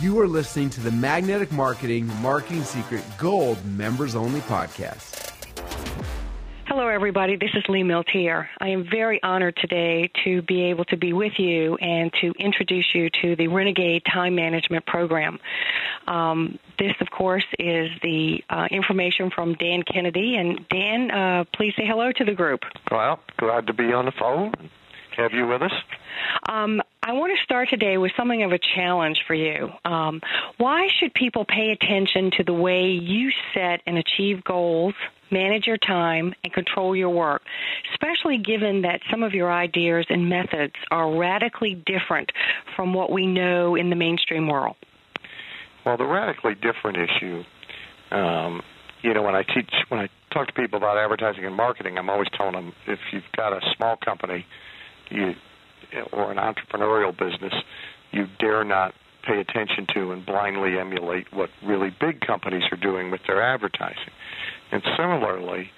You are listening to the Magnetic Marketing Marketing Secret Gold Members Only Podcast. Hello, everybody. This is Lee Milteer. I am very honored today to be able to be with you and to introduce you to the Renegade Time Management Program. Um, this, of course, is the uh, information from Dan Kennedy. And Dan, uh, please say hello to the group. Well, glad to be on the phone. Have you with us? Um, I want to start today with something of a challenge for you. Um, why should people pay attention to the way you set and achieve goals, manage your time, and control your work, especially given that some of your ideas and methods are radically different from what we know in the mainstream world? Well, the radically different issue, um, you know, when I teach, when I talk to people about advertising and marketing, I'm always telling them if you've got a small company, you or an entrepreneurial business, you dare not pay attention to and blindly emulate what really big companies are doing with their advertising. And similarly,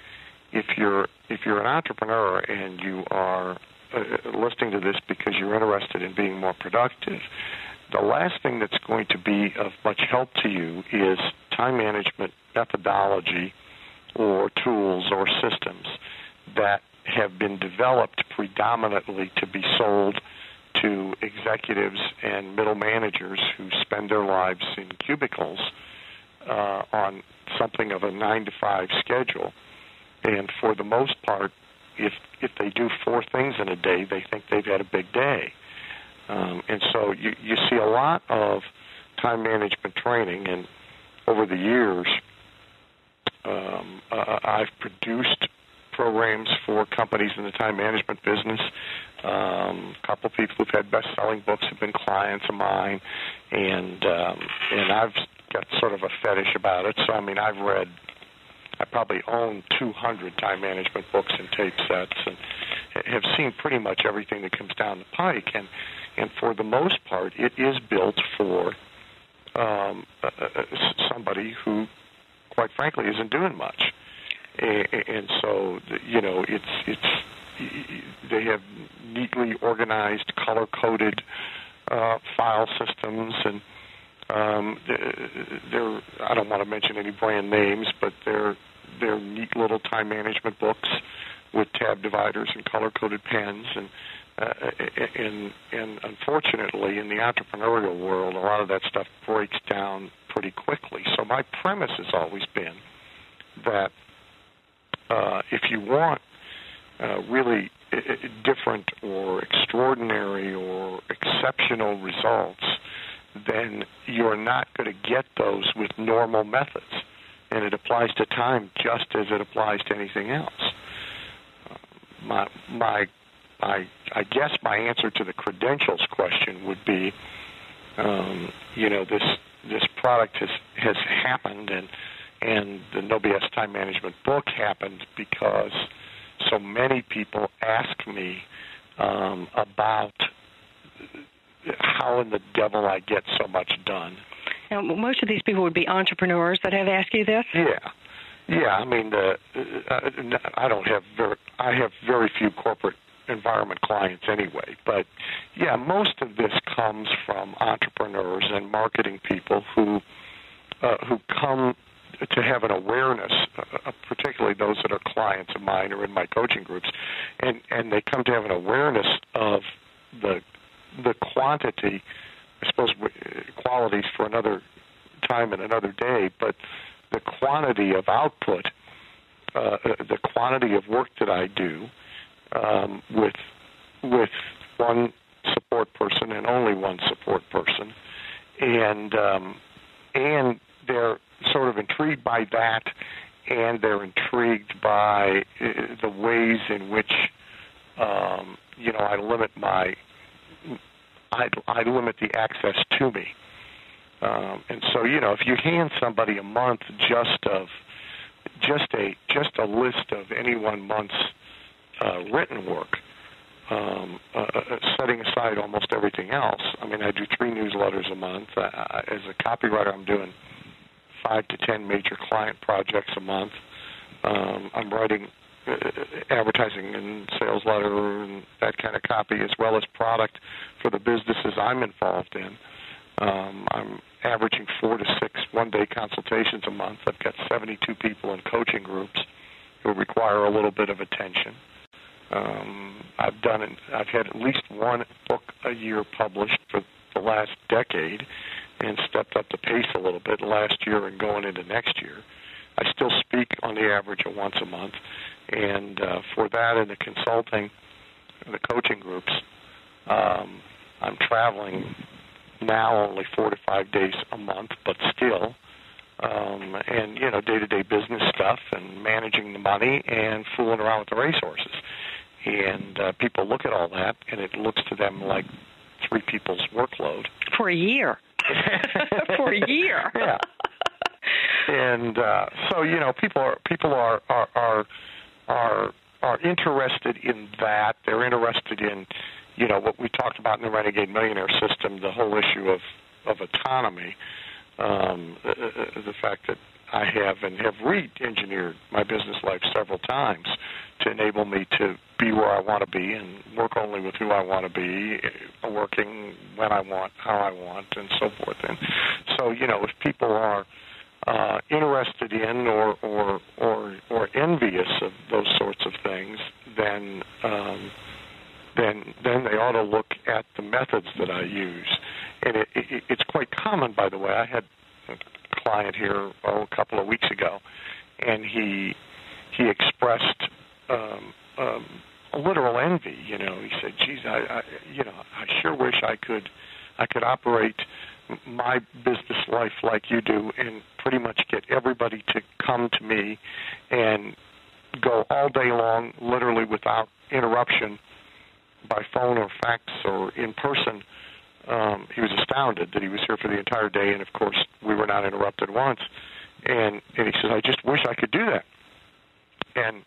if you're if you're an entrepreneur and you are uh, listening to this because you're interested in being more productive, the last thing that's going to be of much help to you is time management methodology or tools or systems that have been developed predominantly to be sold to executives and middle managers who spend their lives in cubicles uh, on something of a nine to five schedule. And for the most part, if if they do four things in a day, they think they've had a big day. Um, and so you you see a lot of time management training, and over the years, um, uh, I've produced programs for companies in the time management business. Um, a couple people who've had best-selling books have been clients of mine, and um, and I've got sort of a fetish about it. So I mean, I've read, I probably own 200 time management books and tape sets, and have seen pretty much everything that comes down the pike. And and for the most part, it is built for um, uh, somebody who, quite frankly, isn't doing much and so you know it's it's they have neatly organized, color coded uh, file systems, and um, they're I don't want to mention any brand names, but they're they're neat little time management books with tab dividers and color coded pens and. Uh, and and unfortunately, in the entrepreneurial world, a lot of that stuff breaks down pretty quickly. So my premise has always been that uh, if you want uh, really different or extraordinary or exceptional results, then you're not going to get those with normal methods. And it applies to time just as it applies to anything else. My, my, I, I guess my answer to the credentials question would be, um, you know, this this product has has happened, and and the No BS Time Management book happened because so many people ask me um, about how in the devil I get so much done. Now, most of these people would be entrepreneurs that have asked you this. Yeah, yeah. I mean, uh, I don't have very. I have very few corporate environment clients anyway. But yeah, most of this comes from entrepreneurs and marketing people who uh, who come to have an awareness, uh, uh, particularly those that are clients of mine or in my coaching groups, and and they come to have an awareness of the the quantity, I suppose qualities for another time and another day, but the quantity of output, uh, uh, the quantity of work that I do um, with with one support person and only one support person, and um, and they're sort of intrigued by that, and they're intrigued by uh, the ways in which um, you know I limit my I, I limit the access to me. Um, and so you know if you hand somebody a month just of just a just a list of any one month's uh, written work, um, uh, uh setting aside almost everything else. I mean, I do three newsletters a month. Uh, as a copywriter, I'm doing five to ten major client projects a month. Um, I'm writing uh, advertising and sales letter and that kind of copy, as well as product for the businesses I'm involved in. Um, I'm averaging four to six one-day consultations a month. I've got 72 people in coaching groups who require a little bit of attention. Um, I've done. I've had at least one book a year published for the last decade, and stepped up the pace a little bit last year and going into next year. I still speak on the average of once a month, and uh, for that and the consulting, the coaching groups, um, I'm traveling now only four to five days a month, but still. Um, and you know, day-to-day business stuff and managing the money and fooling around with the racehorses. And uh, people look at all that, and it looks to them like three people's workload for a year. for a year. yeah. And uh, so you know, people are people are are are are are interested in that. They're interested in you know what we talked about in the Renegade Millionaire System, the whole issue of of autonomy, um, the, the fact that I have and have re-engineered my business life several times to enable me to be where I want to be and work only with who I want to be, working when I want, how I want, and so forth. And so, you know, if people are uh, interested in or, or or or envious of those sorts of things, then um, then then they ought to look at the methods that I use. And it, it, it's quite common, by the way. I had client here oh, a couple of weeks ago, and he he expressed um, um, literal envy. You know, he said, "Geez, I, I you know, I sure wish I could I could operate." my business life like you do and pretty much get everybody to come to me and go all day long literally without interruption by phone or fax or in person, um, he was astounded that he was here for the entire day, and of course we were not interrupted once. And and he says, I just wish I could do that. And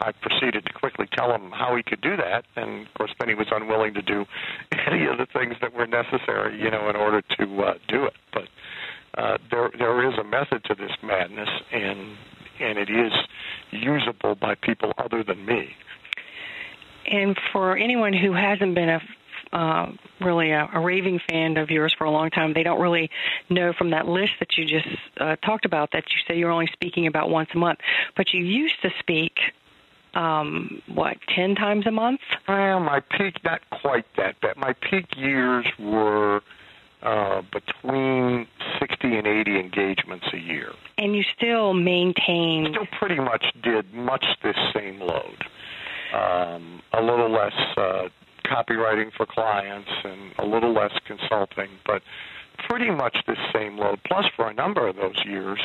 I proceeded to quickly tell him how he could do that, and of course then he was unwilling to do any of the things that were necessary, you know, in order to uh, do it. But uh, there there is a method to this madness, and and it is usable by people other than me and for anyone who hasn't been a uh, really a, a raving fan of yours for a long time, they don't really know from that list that you just uh, talked about that you say you're only speaking about once a month, but you used to speak um what 10 times a month? Well my peak not quite that bad my peak years were uh between 60 and 80 engagements a year. And you still maintain still pretty much did much this same load. Um, a little less uh, copywriting for clients and a little less consulting, but pretty much the same load. Plus, for a number of those years,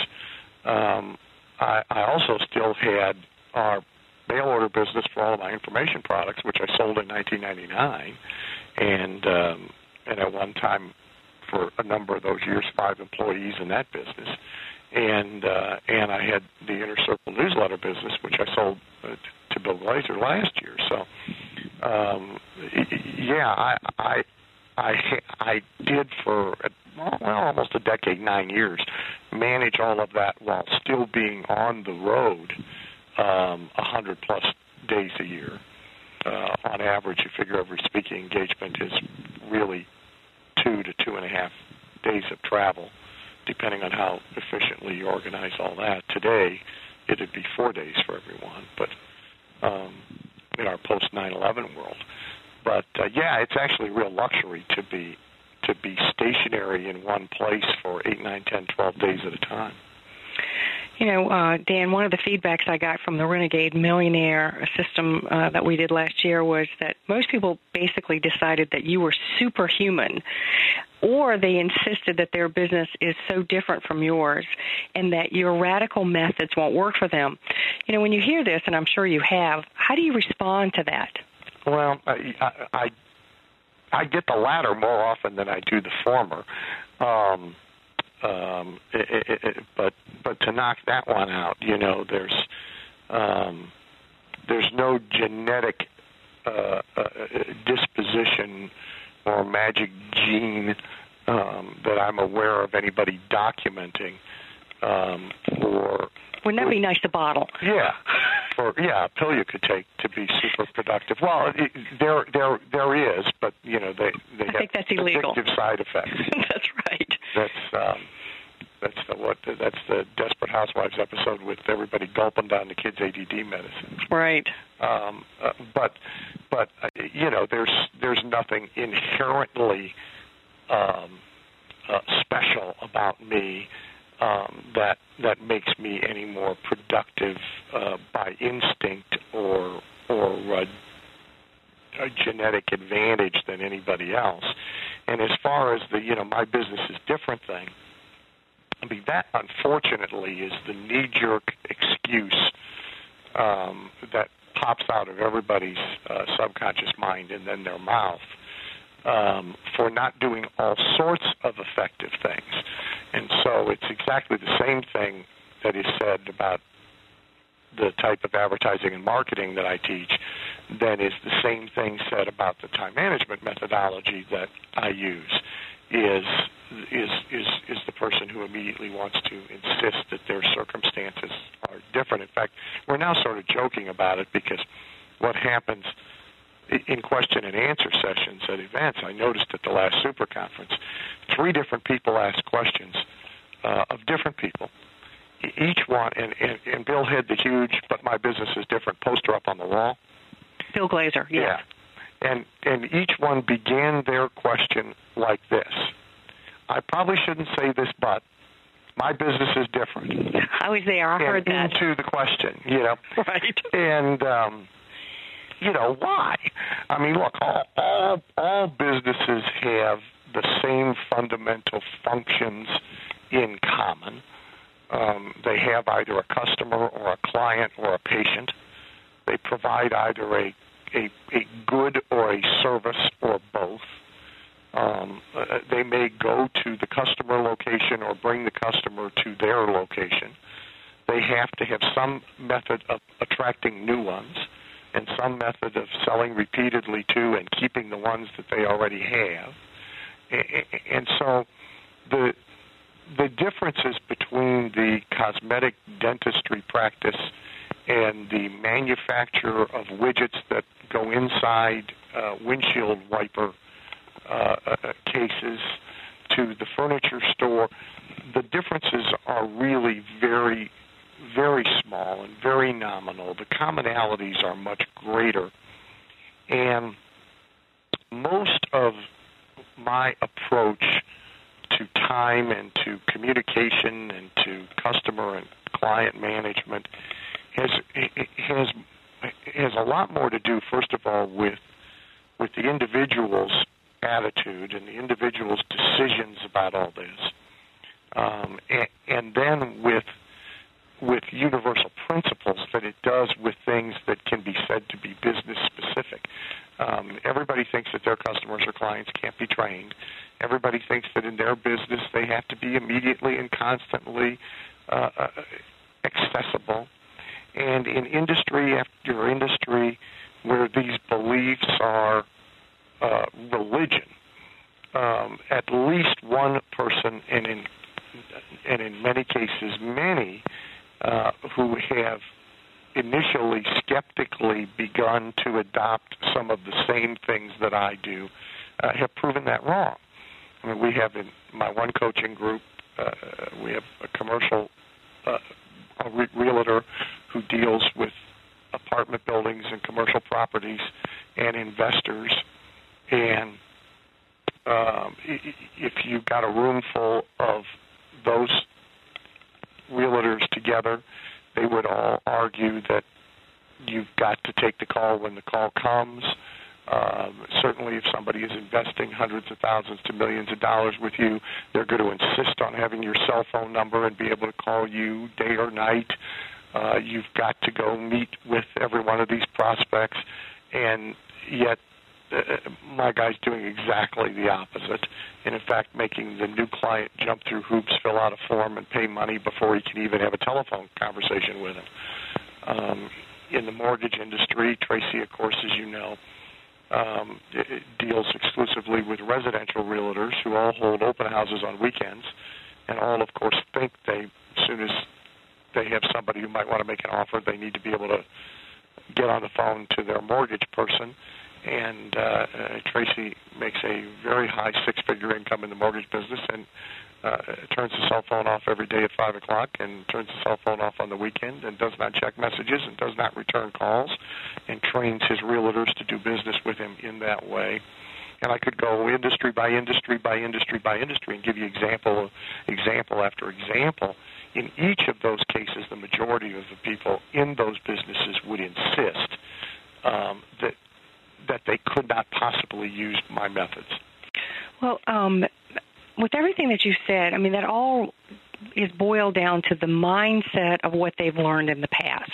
um, I, I also still had our mail order business for all of my information products, which I sold in 1999, and um, and at one time, for a number of those years, five employees in that business, and uh, and I had the Inner Circle newsletter business, which I sold uh, to Bill Glazer last year. So, um, yeah, I, I, I, I did for well almost a decade, nine years, manage all of that while still being on the road um, hundred plus days a year. Uh, on average, you figure every speaking engagement is really two to two and a half days of travel, depending on how efficiently you organize all that. Today, it'd be four days for everyone, but um, in our post 9/11 world. But uh, yeah, it's actually real luxury to be to be stationary in one place for eight, nine, ten, twelve days at a time. You know, uh, Dan, one of the feedbacks I got from the Renegade Millionaire system uh, that we did last year was that most people basically decided that you were superhuman, or they insisted that their business is so different from yours and that your radical methods won't work for them. You know, when you hear this, and I'm sure you have, how do you respond to that? Well, I, I, I get the latter more often than I do the former. Um, um, it, it, it, but but to knock that one out, you know, there's um, there's no genetic uh, uh, disposition or magic gene um, that I'm aware of anybody documenting um, for. Wouldn't that be nice to bottle? Yeah, or yeah, a pill you could take to be super productive. Well, it, there there there is, but you know they they I have think that's illegal. addictive side effects. that's right. That's that's what that's the Desperate Housewives episode with everybody gulping down the kids' ADD medicine. Right. Um, uh, but but uh, you know, there's there's nothing inherently um, uh, special about me um, that that makes me any more productive uh, by instinct or or uh, a genetic advantage than anybody else. And as far as the you know my business is different thing, I mean that unfortunately is the knee-jerk excuse um, that pops out of everybody's uh, subconscious mind and then their mouth um, for not doing all sorts of effective things. And so it's exactly the same thing that is said about the type of advertising and marketing that I teach that is the same thing said about the time management methodology that I use is is is is the person who immediately wants to insist that their circumstances are different. In fact, we're now sort of joking about it because what happens in question and answer sessions at events, I noticed at the last super conference, three different people asked questions uh, of different people. Each one, and, and, and Bill had the huge "But my business is different" poster up on the wall. Bill Glazer, yeah. And and each one began their question like this. I probably shouldn't say this, but my business is different. I was there. I and heard that. Into the question, you know. Right. And um, you know why? I mean, look, all, all all businesses have the same fundamental functions in common. Um, they have either a customer or a client or a patient. They provide either a a, a good or a service or both. Um, uh, they may go to the customer location or bring the customer to their location. They have to have some method of attracting new ones and some method of selling repeatedly to and keeping the ones that they already have. And so the the differences between the cosmetic dentistry practice and the manufacture of widgets that go inside uh, windshield wiper uh, uh, cases to the furniture store, the differences are really very, very small and very nominal. The commonalities are much greater. And most of my approach to time and to communication and to customer and client management has has has a lot more to do, first of all, with with the individual's attitude and the individual's decisions about all this, um, and, and then with with universal principles that it does with things that can be said to be business specific. Um, everybody thinks that their customers or clients can't be trained. Everybody thinks that in their business they have to be immediately and constantly uh, uh accessible. And in industry after industry, where these beliefs are uh, religion, um, at least one person, and in and in many cases many, uh, who have initially skeptically begun to adopt some of the same things that I do, uh, have proven that wrong. I mean, we have in my one coaching group, uh, we have a commercial uh, a re- realtor who deals with apartment buildings and commercial properties and investors. And um, if you got a room full of those realtors together, they would all argue that you've got to take the call when the call comes. Um, certainly, if somebody is investing hundreds of thousands to millions of dollars with you, they're going to insist on having your cell phone number and be able to call you day or night. Uh, you've got to go meet with every one of these prospects, and yet uh, my guy's doing exactly the opposite. And in fact, making the new client jump through hoops, fill out a form, and pay money before he can even have a telephone conversation with him. Um, in the mortgage industry, Tracy, of course, as you know, um, deals exclusively with residential realtors who all hold open houses on weekends, and all, of course, think they, as soon as they have somebody who might want to make an offer, they need to be able to get on the phone to their mortgage person. And uh, Tracy makes a very high six-figure income in the mortgage business, and uh, turns the cell phone off every day at five o'clock and turns the cell phone off on the weekend and does not check messages and does not return calls and trains his realtors to do business with him in that way. And I could go industry by industry by industry by industry and give you example example after example. In each of those cases, the majority of the people in those businesses would insist um, that that they could not possibly use my methods. Well, um, with everything that you said, I mean, that all is boiled down to the mindset of what they've learned in the past.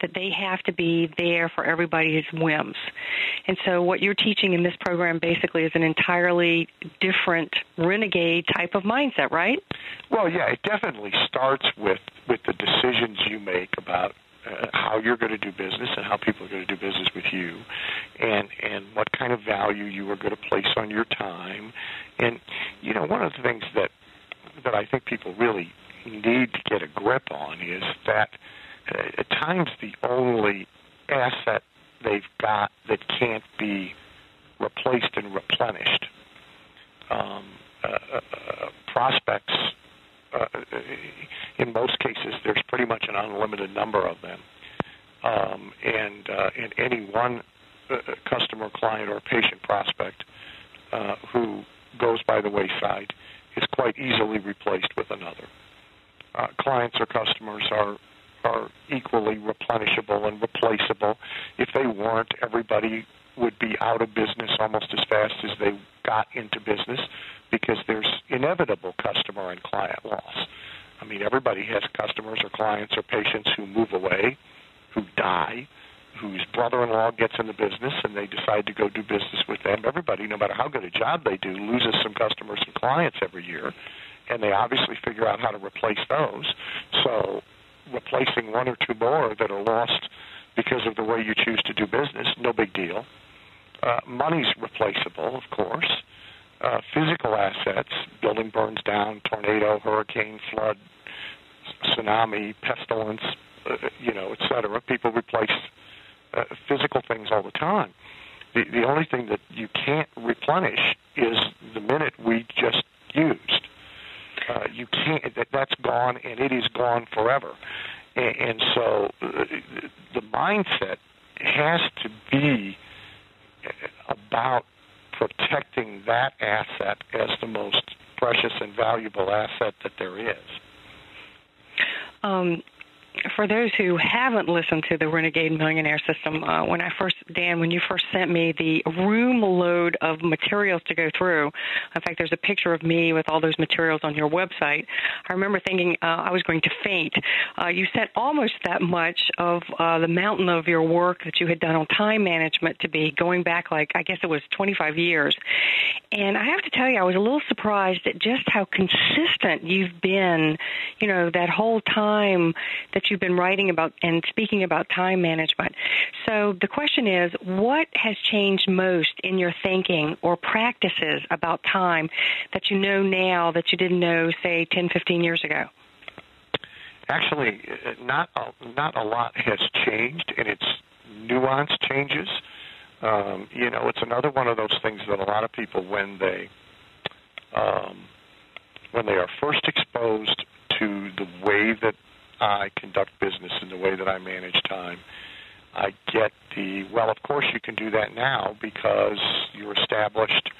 That they have to be there for everybody's whims. And so, what you're teaching in this program basically is an entirely different renegade type of mindset, right? Well, yeah, it definitely starts with, with the decisions you make about uh, how you're going to do business and how people are going to do business with you, and and what kind of value you are going to place on your time. And you know, one of the things that that I think people really need to get a grip on is that uh, at times the only asset they've got that can't be replaced and replenished. Um, uh, uh, uh prospects uh, in most cases, there's pretty much an unlimited number of them. Um, and uh, any one uh, customer, client, or patient prospect uh, who goes by the wayside is quite easily replaced with another. Uh, clients or customers are are equally replenishable and replaceable. If they weren't, everybody would be out of business almost as fast as they got into business because there's inevitable customer and client loss. I mean, everybody has customers or clients or patients who move away, who die, whose brother-in-law gets in the business and they decide to go do business with them. Everybody, no matter how good a job they do, loses some customers and clients every year, and they obviously figure out how to replace those. So, replacing one or two more that are lost because of the way you choose to do business, no big deal. Uh, money's replaceable, of course uh, physical assets, building burns down, tornado, hurricane, flood, tsunami, pestilence, uh, you know, et cetera. People replace uh, physical things all the time. The, the only thing that you can't replenish is the minute we just used. Uh, you can't. That, that's gone, and it is gone forever. And, and so, uh, the mindset has to be about protecting that asset as the most precious and valuable asset that there is. Um, for those who haven't listened to the Renegade Millionaire System, uh, when I first, Dan, when you first sent me the room load of materials to go through, in fact, there's a picture of me with all those materials on your website. I remember thinking uh, I was going to faint. Uh, you sent almost that much of uh, the mountain of your work that you had done on time management to be going back, like, I guess it was 25 years. And I have to tell you, I was a little surprised at just how consistent you've been, you know, that whole time that you've been writing about and speaking about time management. So the question is, what has changed most in your thinking or practices about time that you know now that you didn't know, say, 10, 15 years ago? Actually, not a, not a lot has changed, and its nuance changes. Um, you know, it's another one of those things that a lot of people, when they um, when they are first exposed to the way that I conduct business and the way that I manage time, I get the well. Of course, you can do that now because you're established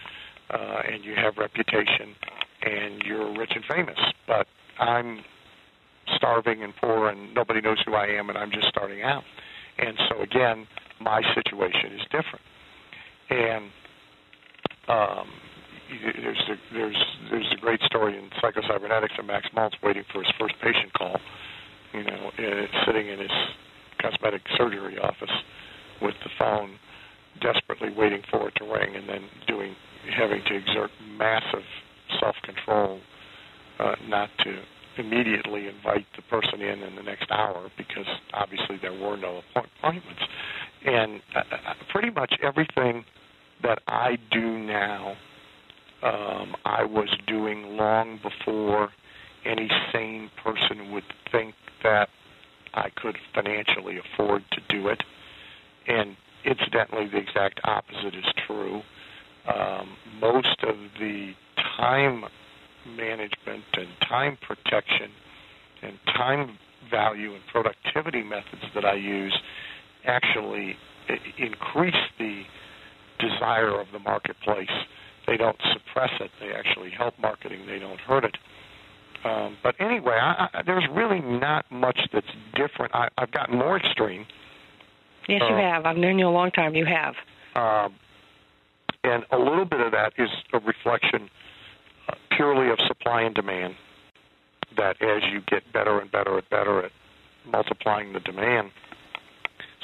uh, and you have reputation and you're rich and famous. But I'm starving and poor and nobody knows who I am and I'm just starting out. And so again, my situation is different. And um, there's a, there's there's a great story in psychocybernetics of Max Maltz waiting for his first patient call you know, sitting in his cosmetic surgery office with the phone, desperately waiting for it to ring, and then doing having to exert massive self-control uh, not to immediately invite the person in in the next hour because obviously there were no appointments. And uh, uh, pretty much everything that I do now, um, I was doing long before any sane person would think that I could financially afford to do it. And incidentally, the exact opposite is true. Um, most of the time management and time protection and time value and productivity methods that I use actually increase the desire of the marketplace. They don't suppress it. They actually help marketing. They don't hurt it. Um, but anyway, I, I, there's really not much that's different. I, I've gotten more extreme. Yes, you uh, have. I've known you a long time. You have. Um, and a little bit of that is a reflection uh, purely of supply and demand. That as you get better and better and better at multiplying the demand,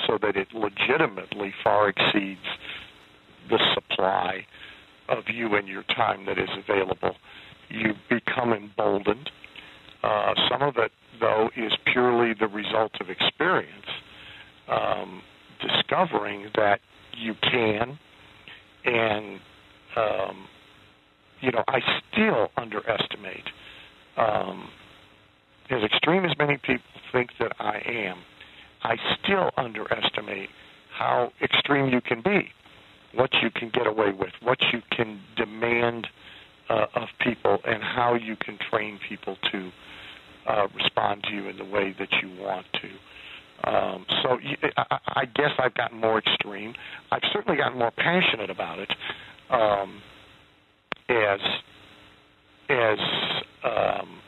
so that it legitimately far exceeds the supply of you and your time that is available, you become emboldened. Uh, some of it, though, is purely the result of experience, um, discovering that you can, and um, you know, I still underestimate. Um, as extreme as many people think that I am, I still underestimate how extreme you can be, what you can get away with, what you can demand uh, of people, and how you can train people to uh, respond to you in the way that you want to. Um, so I, I guess I've gotten more extreme. I've certainly gotten more passionate about it um, as as um,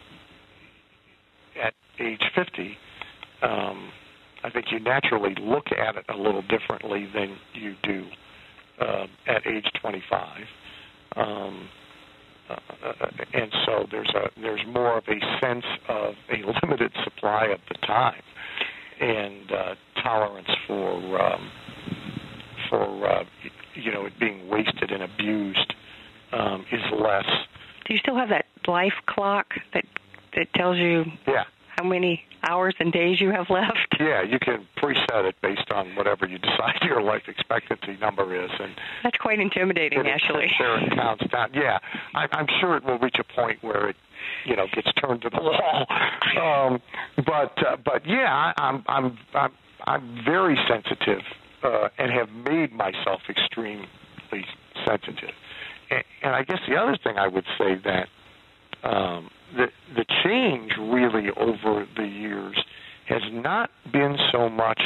at age 50. Um, I think you naturally look at it a little differently than you do uh, at age 25. Um, and so there's a there's more of a sense of a limited supply of the time and uh, tolerance for um, for uh, you know it being wasted and abused um, is less. Do you still have that life clock that that tells you yeah how many hours and days you have left? Yeah, you can preset it based on whatever you decide your life expectancy number is, and that's quite intimidating, it, actually. There it counts down. Yeah, I, I'm sure it will reach a point where it, you know, gets turned to the wall. Um, but uh, but yeah, I, I'm I'm I'm I'm very sensitive uh, and have made myself extremely sensitive. And, and I guess the other thing I would say that um, the the change really over the years has not been so much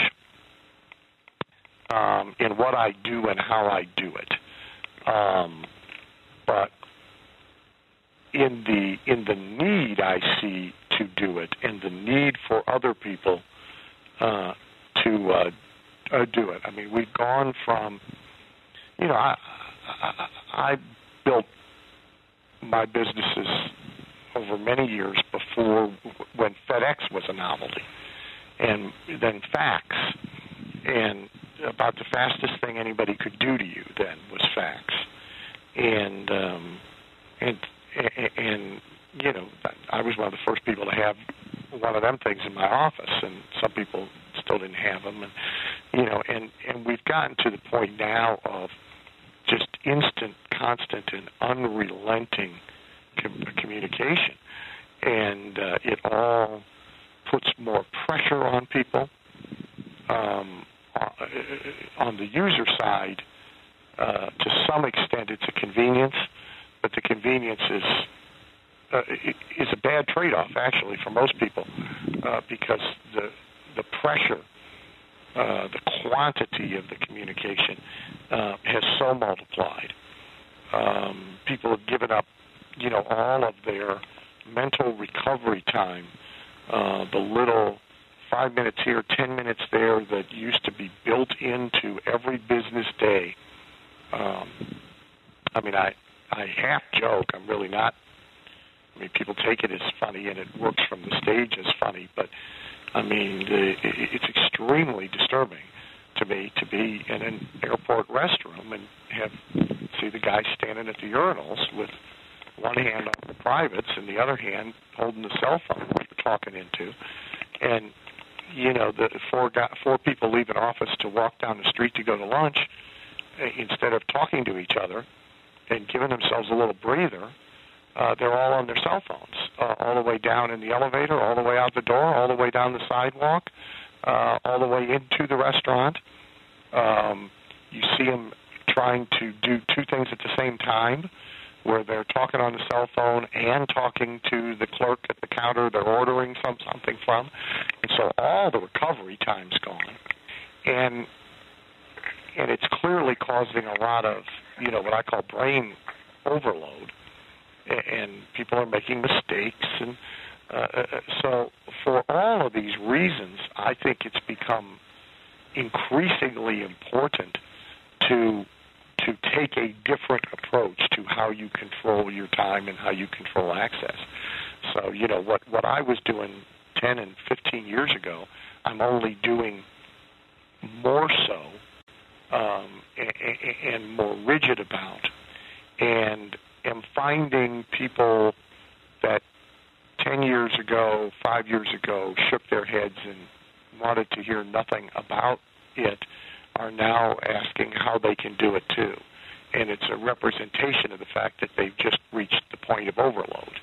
um, in what I do and how I do it, um, but in the in the need I see to do it, and the need for other people uh, to uh, uh, do it. I mean, we've gone from, you know, I, I, I built my businesses over many years before when FedEx was a novelty, and then fax, and about the fastest thing anybody could do to you then was fax, and um, and and you know I was one of the first people to have one of them things in my office, and some people still didn't have them, and you know, and and we've gotten to the point now of just instant, constant, and unrelenting com- communication, and uh, it all puts more pressure on people. Um, uh, on the user side, uh, to some extent, it's a convenience, but the convenience is uh, is a bad trade-off actually for most people uh, because the the pressure, uh, the quantity of the communication uh, has so multiplied. Um, people have given up you know, all of their mental recovery time, uh, the little five minutes here, ten minutes there that used to be built into every business day. Um, I mean, I I half joke. I'm really not. I mean, people take it as funny, and it works from the stage as funny. But I mean, the, it's extremely disturbing to me to be in an airport restroom and have see the guy standing at the urinals with one hand on the privates and the other hand holding the cell phone that you're talking into. And you know, the four got four people leave an office to walk down the street to go to lunch uh, instead of talking to each other and giving themselves a little breather. Uh, they're all on their cell phones, uh, all the way down in the elevator, all the way out the door, all the way down the sidewalk, uh, all the way into the restaurant. Um, you see them trying to do two things at the same time where they're talking on the cell phone and talking to the clerk at the counter they're ordering some something from, and so all the recovery time's gone, and and it's clearly causing a lot of you know what I call brain overload, and people are making mistakes, and uh, uh, so for all of these reasons, I think it's become increasingly important to to take a different approach to how you control your time and how you control access. So, you know, what, what I was doing 10 and 15 years ago, I'm only doing more so um, and, and more rigid about, and am finding people that 10 years ago, five years ago, shook their heads and wanted to hear nothing about it are now asking how they can do it too. And it's a representation of the fact that they've just reached the point of overload.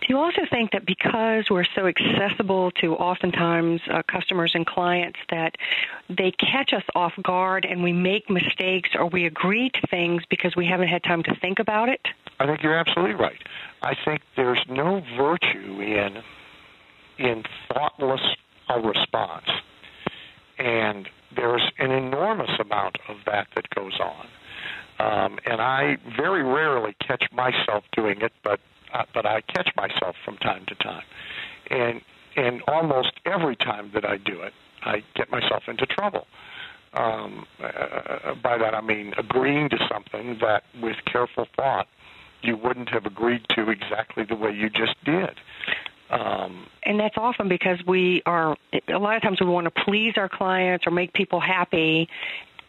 Do you also think that because we're so accessible to oftentimes uh, customers and clients that they catch us off guard and we make mistakes or we agree to things because we haven't had time to think about it? I think you're absolutely right. I think there's no virtue in in thoughtless a response. And there's an enormous amount of that that goes on. Um, and I very rarely catch myself doing it, but uh, but I catch myself from time to time, and and almost every time that I do it, I get myself into trouble. Um, uh, by that I mean agreeing to something that, with careful thought, you wouldn't have agreed to exactly the way you just did. Um, and that's often because we are a lot of times we want to please our clients or make people happy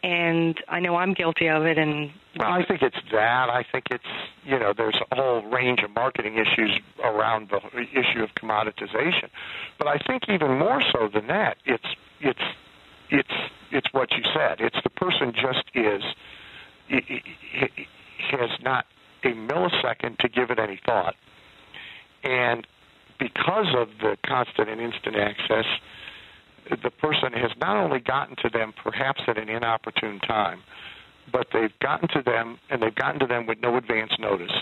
and I know I'm guilty of it and well, I think it's that. I think it's you know, there's a whole range of marketing issues around the issue of commoditization. But I think even more so than that, it's it's it's it's what you said. It's the person just is has not a millisecond to give it any thought. And because of the constant and instant access, the person has not only gotten to them perhaps at an inopportune time, but they've gotten to them and they've gotten to them with no advance notice.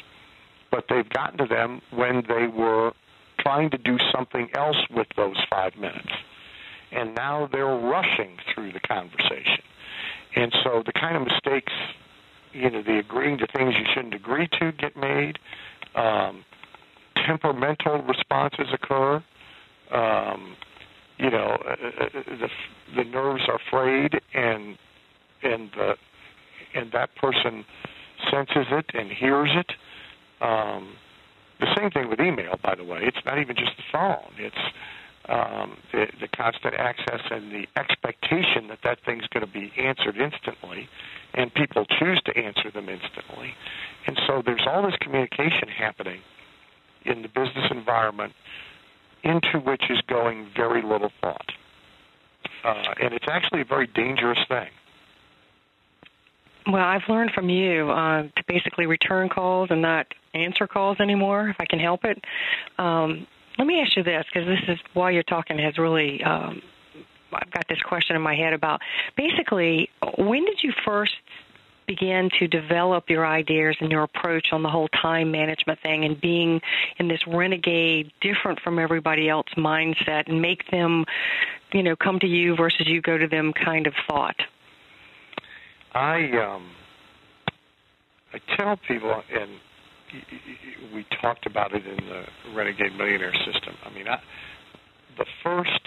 But they've gotten to them when they were trying to do something else with those five minutes. And now they're rushing through the conversation. And so the kind of mistakes, you know, the agreeing to things you shouldn't agree to get made. Um, temperamental responses occur. Um, you know, uh, uh, the the nerves are frayed, and and the and that person senses it and hears it. Um, the same thing with email, by the way. It's not even just the phone. It's um, the, the constant access and the expectation that that thing's going to be answered instantly, and people choose to answer them instantly. And so there's all this communication happening in the business environment into which is going very little thought. Uh, and it's actually a very dangerous thing. Well, I've learned from you uh, to basically return calls and not answer calls anymore if I can help it. Um, let me ask you this, because this is while you're talking has really. Um, I've got this question in my head about basically when did you first begin to develop your ideas and your approach on the whole time management thing and being in this renegade, different from everybody else mindset and make them, you know, come to you versus you go to them kind of thought? I um, I tell people, and we talked about it in the Renegade Millionaire System. I mean, I, the first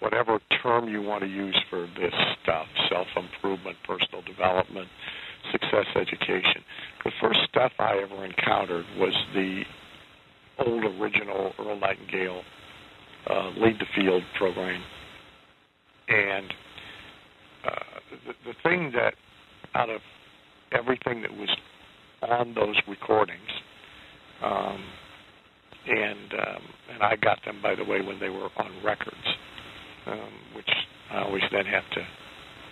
whatever term you want to use for this stuff self improvement, personal development, success education. The first stuff I ever encountered was the old original Earl Nightingale uh, Lead the Field program. And uh, the, the thing that, out of everything that was on those recordings, um, and um, and I got them by the way when they were on records um, which I always then have to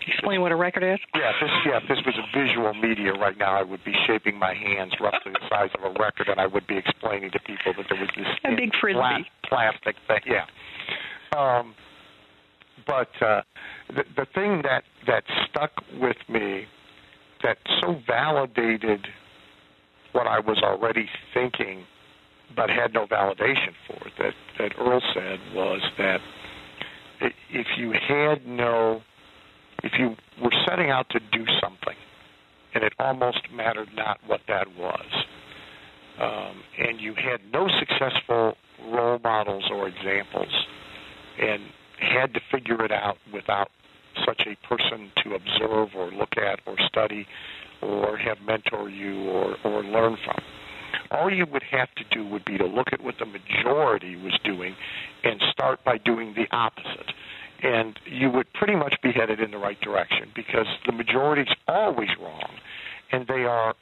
explain what a record is. Yeah, this yeah, if this was a visual media right now, I would be shaping my hands roughly the size of a record, and I would be explaining to people that there was this a big frisbee plastic thing. Yeah. Um, but uh, the the thing that that stuck with me, that so validated what I was already thinking, but had no validation for. That that Earl said was that if you had no, if you were setting out to do something, and it almost mattered not what that was, um, and you had no successful role models or examples, and had to figure it out without such a person to observe or look at or study or have mentor you or, or learn from. All you would have to do would be to look at what the majority was doing and start by doing the opposite. And you would pretty much be headed in the right direction because the majority's always wrong, and they are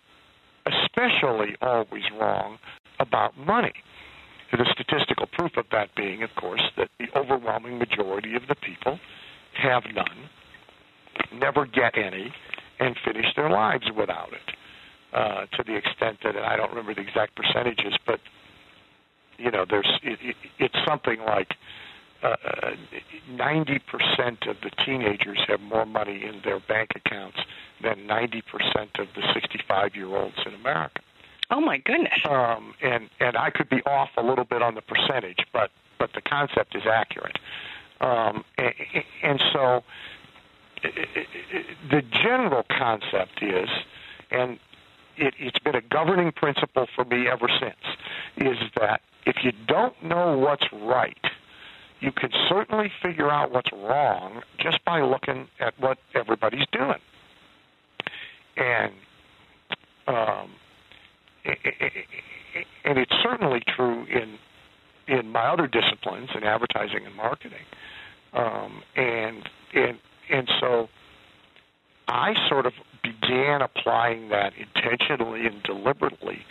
especially always wrong about money. The statistical proof of that being, of course, that the overwhelming majority of the people have none, never get any, and finish their lives without it. Uh, to the extent that, I don't remember the exact percentages, but you know, there's it, it, it's something like uh, 90% of the teenagers have more money in their bank accounts than 90% of the 65-year-olds in America. Oh my goodness! Um, and and I could be off a little bit on the percentage, but but the concept is accurate. Um, and, and so the general concept is, and it, it's been a governing principle for me ever since, is that if you don't know what's right, you can certainly figure out what's wrong just by looking at what everybody's doing. And um, and it's certainly true in in my other disciplines in advertising and marketing. Um, and and and so I sort of began applying that intentionally and deliberately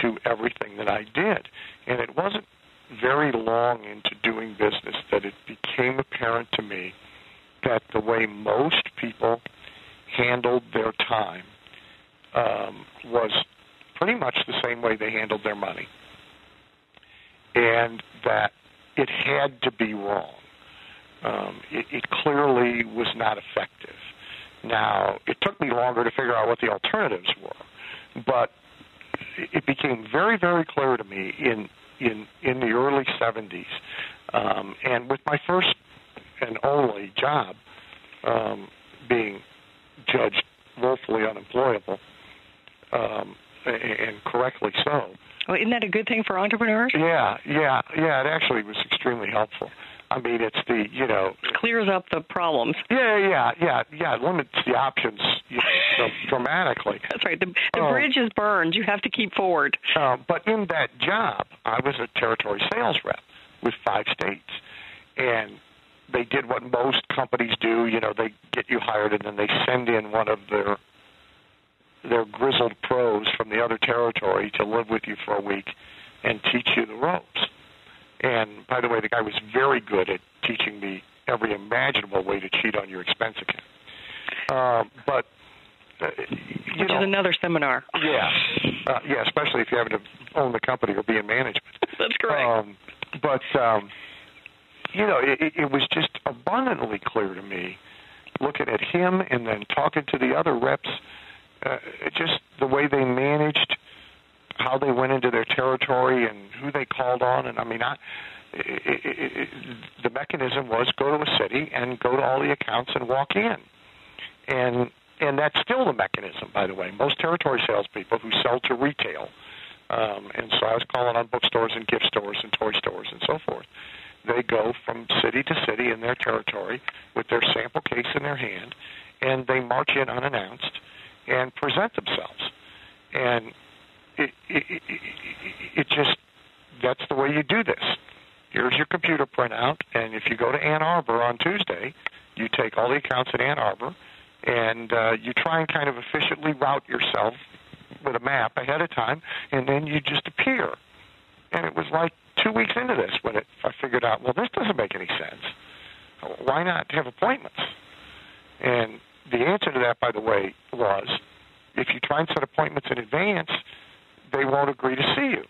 to everything that I did. And it wasn't very long into doing business that it became apparent to me that the way most people handled their time um, was pretty much the same way they handled their money. And that it had to be wrong. Um, it, it clearly was not effective. Now, it took me longer to figure out what the alternatives were, but it became very, very clear to me in in in the early 70s, um, and with my first and only job um, being judged woefully unemployable, um, and correctly so. Well, isn't that a good thing for entrepreneurs? Yeah, yeah, yeah. It actually was extremely helpful. I mean, it's the you know clears up the problems. Yeah, yeah, yeah, yeah. It limits the options you know, dramatically. That's right. The, the uh, bridge is burned. You have to keep forward. Uh, but in that job, I was a territory sales rep with five states, and they did what most companies do. You know, they get you hired, and then they send in one of their their grizzled pros from the other territory to live with you for a week and teach you the ropes. And by the way, the guy was very good at teaching me every imaginable way to cheat on your expense account. Um, but uh, which know, is another seminar. Yeah, uh, yeah, especially if you happen to own the company or be in management. That's correct. Um, but um, you know, it, it was just abundantly clear to me, looking at him and then talking to the other reps, uh, just the way they managed how they went into their territory and who they called on. And I mean, I, it, it, the mechanism was go to a city and go to all the accounts and walk in. And and that's still the mechanism, by the way. Most territory salespeople who sell to retail, um, and so I was calling on bookstores and gift stores and toy stores and so forth. They go from city to city in their territory with their sample case in their hand, and they march in unannounced and present themselves. And it, it, it, just that's the way you do this. Here's your computer printout, and if you go to Ann Arbor on Tuesday, you take all the accounts in Ann Arbor, and uh, you try and kind of efficiently route yourself with a map ahead of time, and then you just appear. And it was like two weeks into this when it, I figured out, well, this doesn't make any sense. Why not have appointments? And the answer to that, by the way, was if you try and set appointments in advance, they won't agree to see you.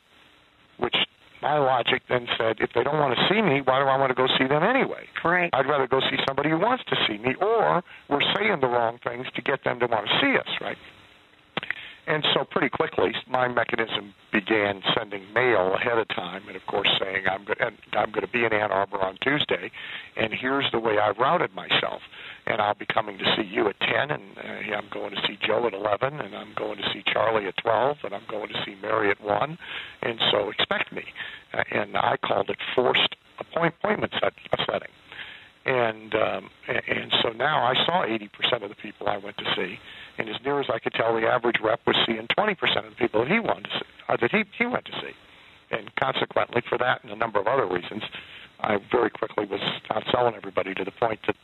Which my logic then said, if they don't want to see me, why do I want to go see them anyway? Right. I'd rather go see somebody who wants to see me, or we're saying the wrong things to get them to want to see us, right? And so pretty quickly, my mechanism began sending mail ahead of time, and of course saying I'm and I'm going to be in Ann Arbor on Tuesday, and here's the way I've routed myself, and I'll be coming to see you at 10, and uh, I'm going to see Joe at 11, and I'm going to see Charlie at 12, and I'm going to see Mary at 1, and so expect me. Uh, and I called it forced appoint- appointment setting. And um, and so now I saw 80% of the people I went to see, and as near as I could tell, the average rep was seeing 20% of the people that he wanted to see, or that he he went to see, and consequently, for that and a number of other reasons, I very quickly was not selling everybody to the point that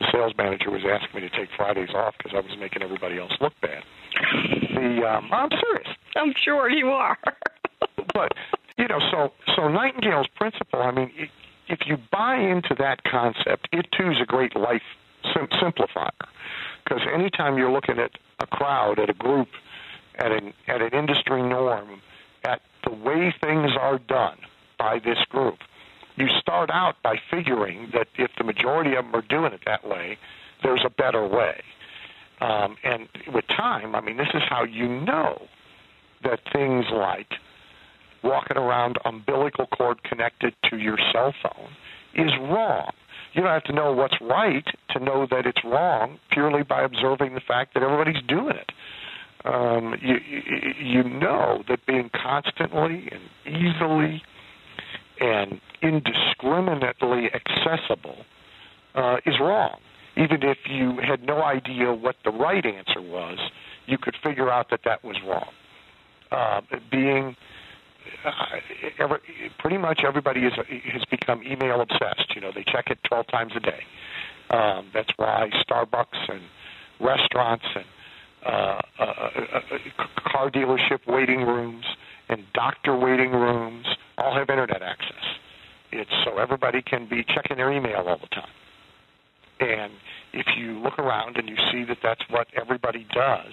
the sales manager was asking me to take Fridays off because I was making everybody else look bad. The um, I'm serious. I'm sure you are. but you know, so so Nightingale's principle. I mean, if you buy into that concept, it too is a great life sim- simplifier. Because anytime you're looking at a crowd, at a group, at an at an industry norm, at the way things are done by this group, you start out by figuring that if the majority of them are doing it that way, there's a better way. Um, and with time, I mean, this is how you know that things like walking around umbilical cord connected to your cell phone is wrong. You don't have to know what's right to know that it's wrong purely by observing the fact that everybody's doing it. Um, you, you know that being constantly and easily and indiscriminately accessible uh, is wrong. Even if you had no idea what the right answer was, you could figure out that that was wrong. Uh, being uh, pretty much everybody is has become email obsessed. You know, they check it 12 times a day. Um, that's why Starbucks and restaurants and uh, uh, uh, car dealership waiting rooms and doctor waiting rooms all have internet access. It's so everybody can be checking their email all the time. And if you look around and you see that that's what everybody does,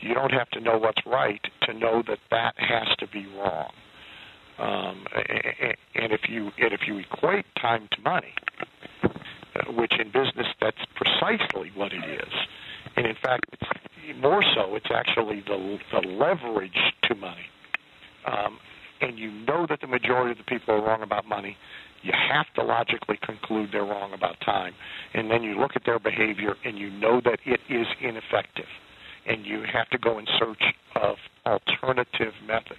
you don't have to know what's right to know that that has to be wrong. Um, and if you and if you equate time to money, uh, which in business that's precisely what it is, and in fact, it's more so, it's actually the the leverage to money. Um, and you know that the majority of the people are wrong about money, you have to logically conclude they're wrong about time. And then you look at their behavior and you know that it is ineffective. And you have to go in search of alternative methods.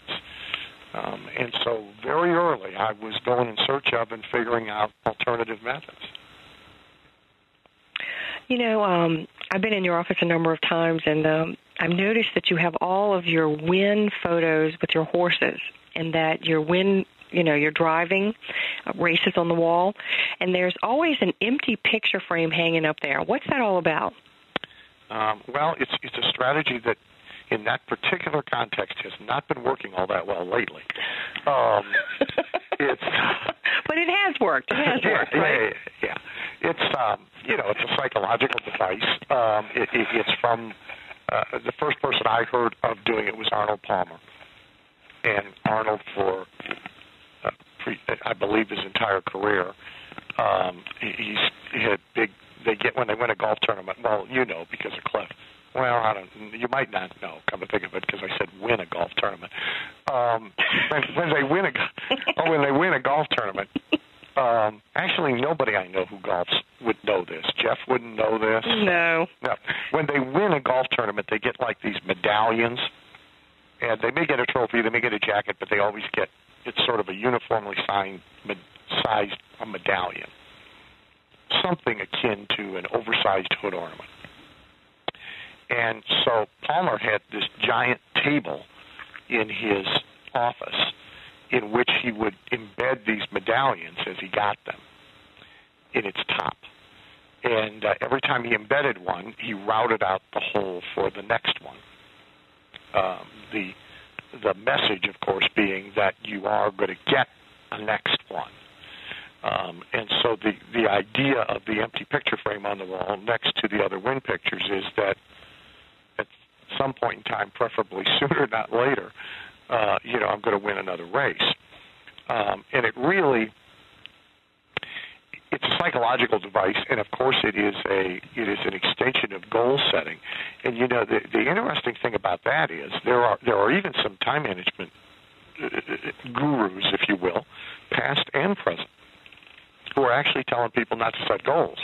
Um, and so very early, I was going in search of and figuring out alternative methods. You know, um, I've been in your office a number of times, and um, I've noticed that you have all of your win photos with your horses, and that your win, you know, you're driving uh, races on the wall, and there's always an empty picture frame hanging up there. What's that all about? Um, well, it's it's a strategy that in that particular context has not been working all that well lately. Um, it's but it has worked. It has yeah, worked, right? Yeah, yeah. It's um, you know, it's a psychological device. Um, it, it, it's from uh, the first person I heard of doing it was Arnold Palmer, and Arnold for uh, pre, I believe his entire career. Um, he, he's he had big. They get when they win a golf tournament. Well, you know because of Cliff well, I don't. You might not know. Come to think of it, because I said win a golf tournament. Um, when, when they win a, oh, when they win a golf tournament. Um, actually, nobody I know who golfs would know this. Jeff wouldn't know this. No. No. When they win a golf tournament, they get like these medallions, and they may get a trophy, they may get a jacket, but they always get it's sort of a uniformly signed, sized a medallion, something akin to an oversized hood ornament. And so Palmer had this giant table in his office in which he would embed these medallions as he got them in its top. And uh, every time he embedded one, he routed out the hole for the next one. Um, the the message, of course, being that you are going to get a next one. Um, and so the the idea of the empty picture frame on the wall next to the other win pictures is that some point in time, preferably sooner, not later, uh, you know, I'm going to win another race. Um, and it really, it's a psychological device, and of course, it is a it is an extension of goal setting. And you know, the the interesting thing about that is there are there are even some time management uh, gurus, if you will, past and present, who are actually telling people not to set goals.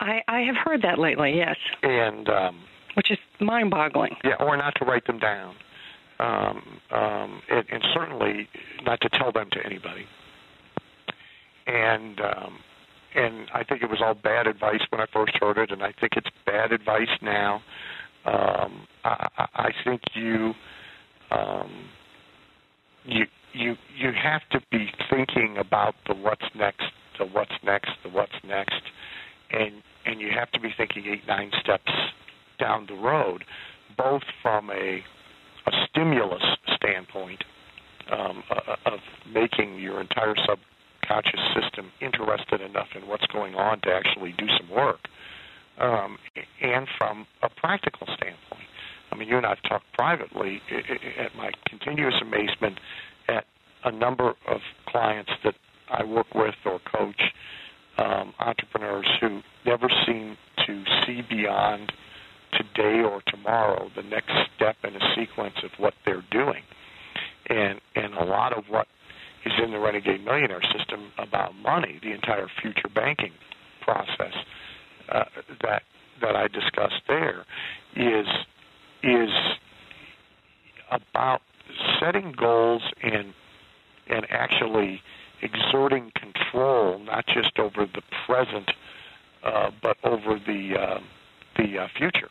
I, I have heard that lately, yes. And um, which is mind-boggling. Yeah, or not to write them down, um, um, and, and certainly not to tell them to anybody. And um, and I think it was all bad advice when I first heard it, and I think it's bad advice now. Um, I, I think you um, you you you have to be thinking about the what's next, the what's next, the what's next, and and you have to be thinking eight nine steps down the road, both from a a stimulus standpoint um, uh, of making your entire subconscious system interested enough in what's going on to actually do some work, um, and from a practical standpoint. I mean, you and I've talked privately at my continuous amazement at a number of clients that I work with or coach, um, entrepreneurs who never seem to see beyond today or tomorrow the next step in a sequence of what they're doing. And and a lot of what is in the renegade millionaire system about money, the entire future banking process uh, that that I discussed there is is about setting goals and and actually exerting control not just over the present uh, but over the uh, the uh, future.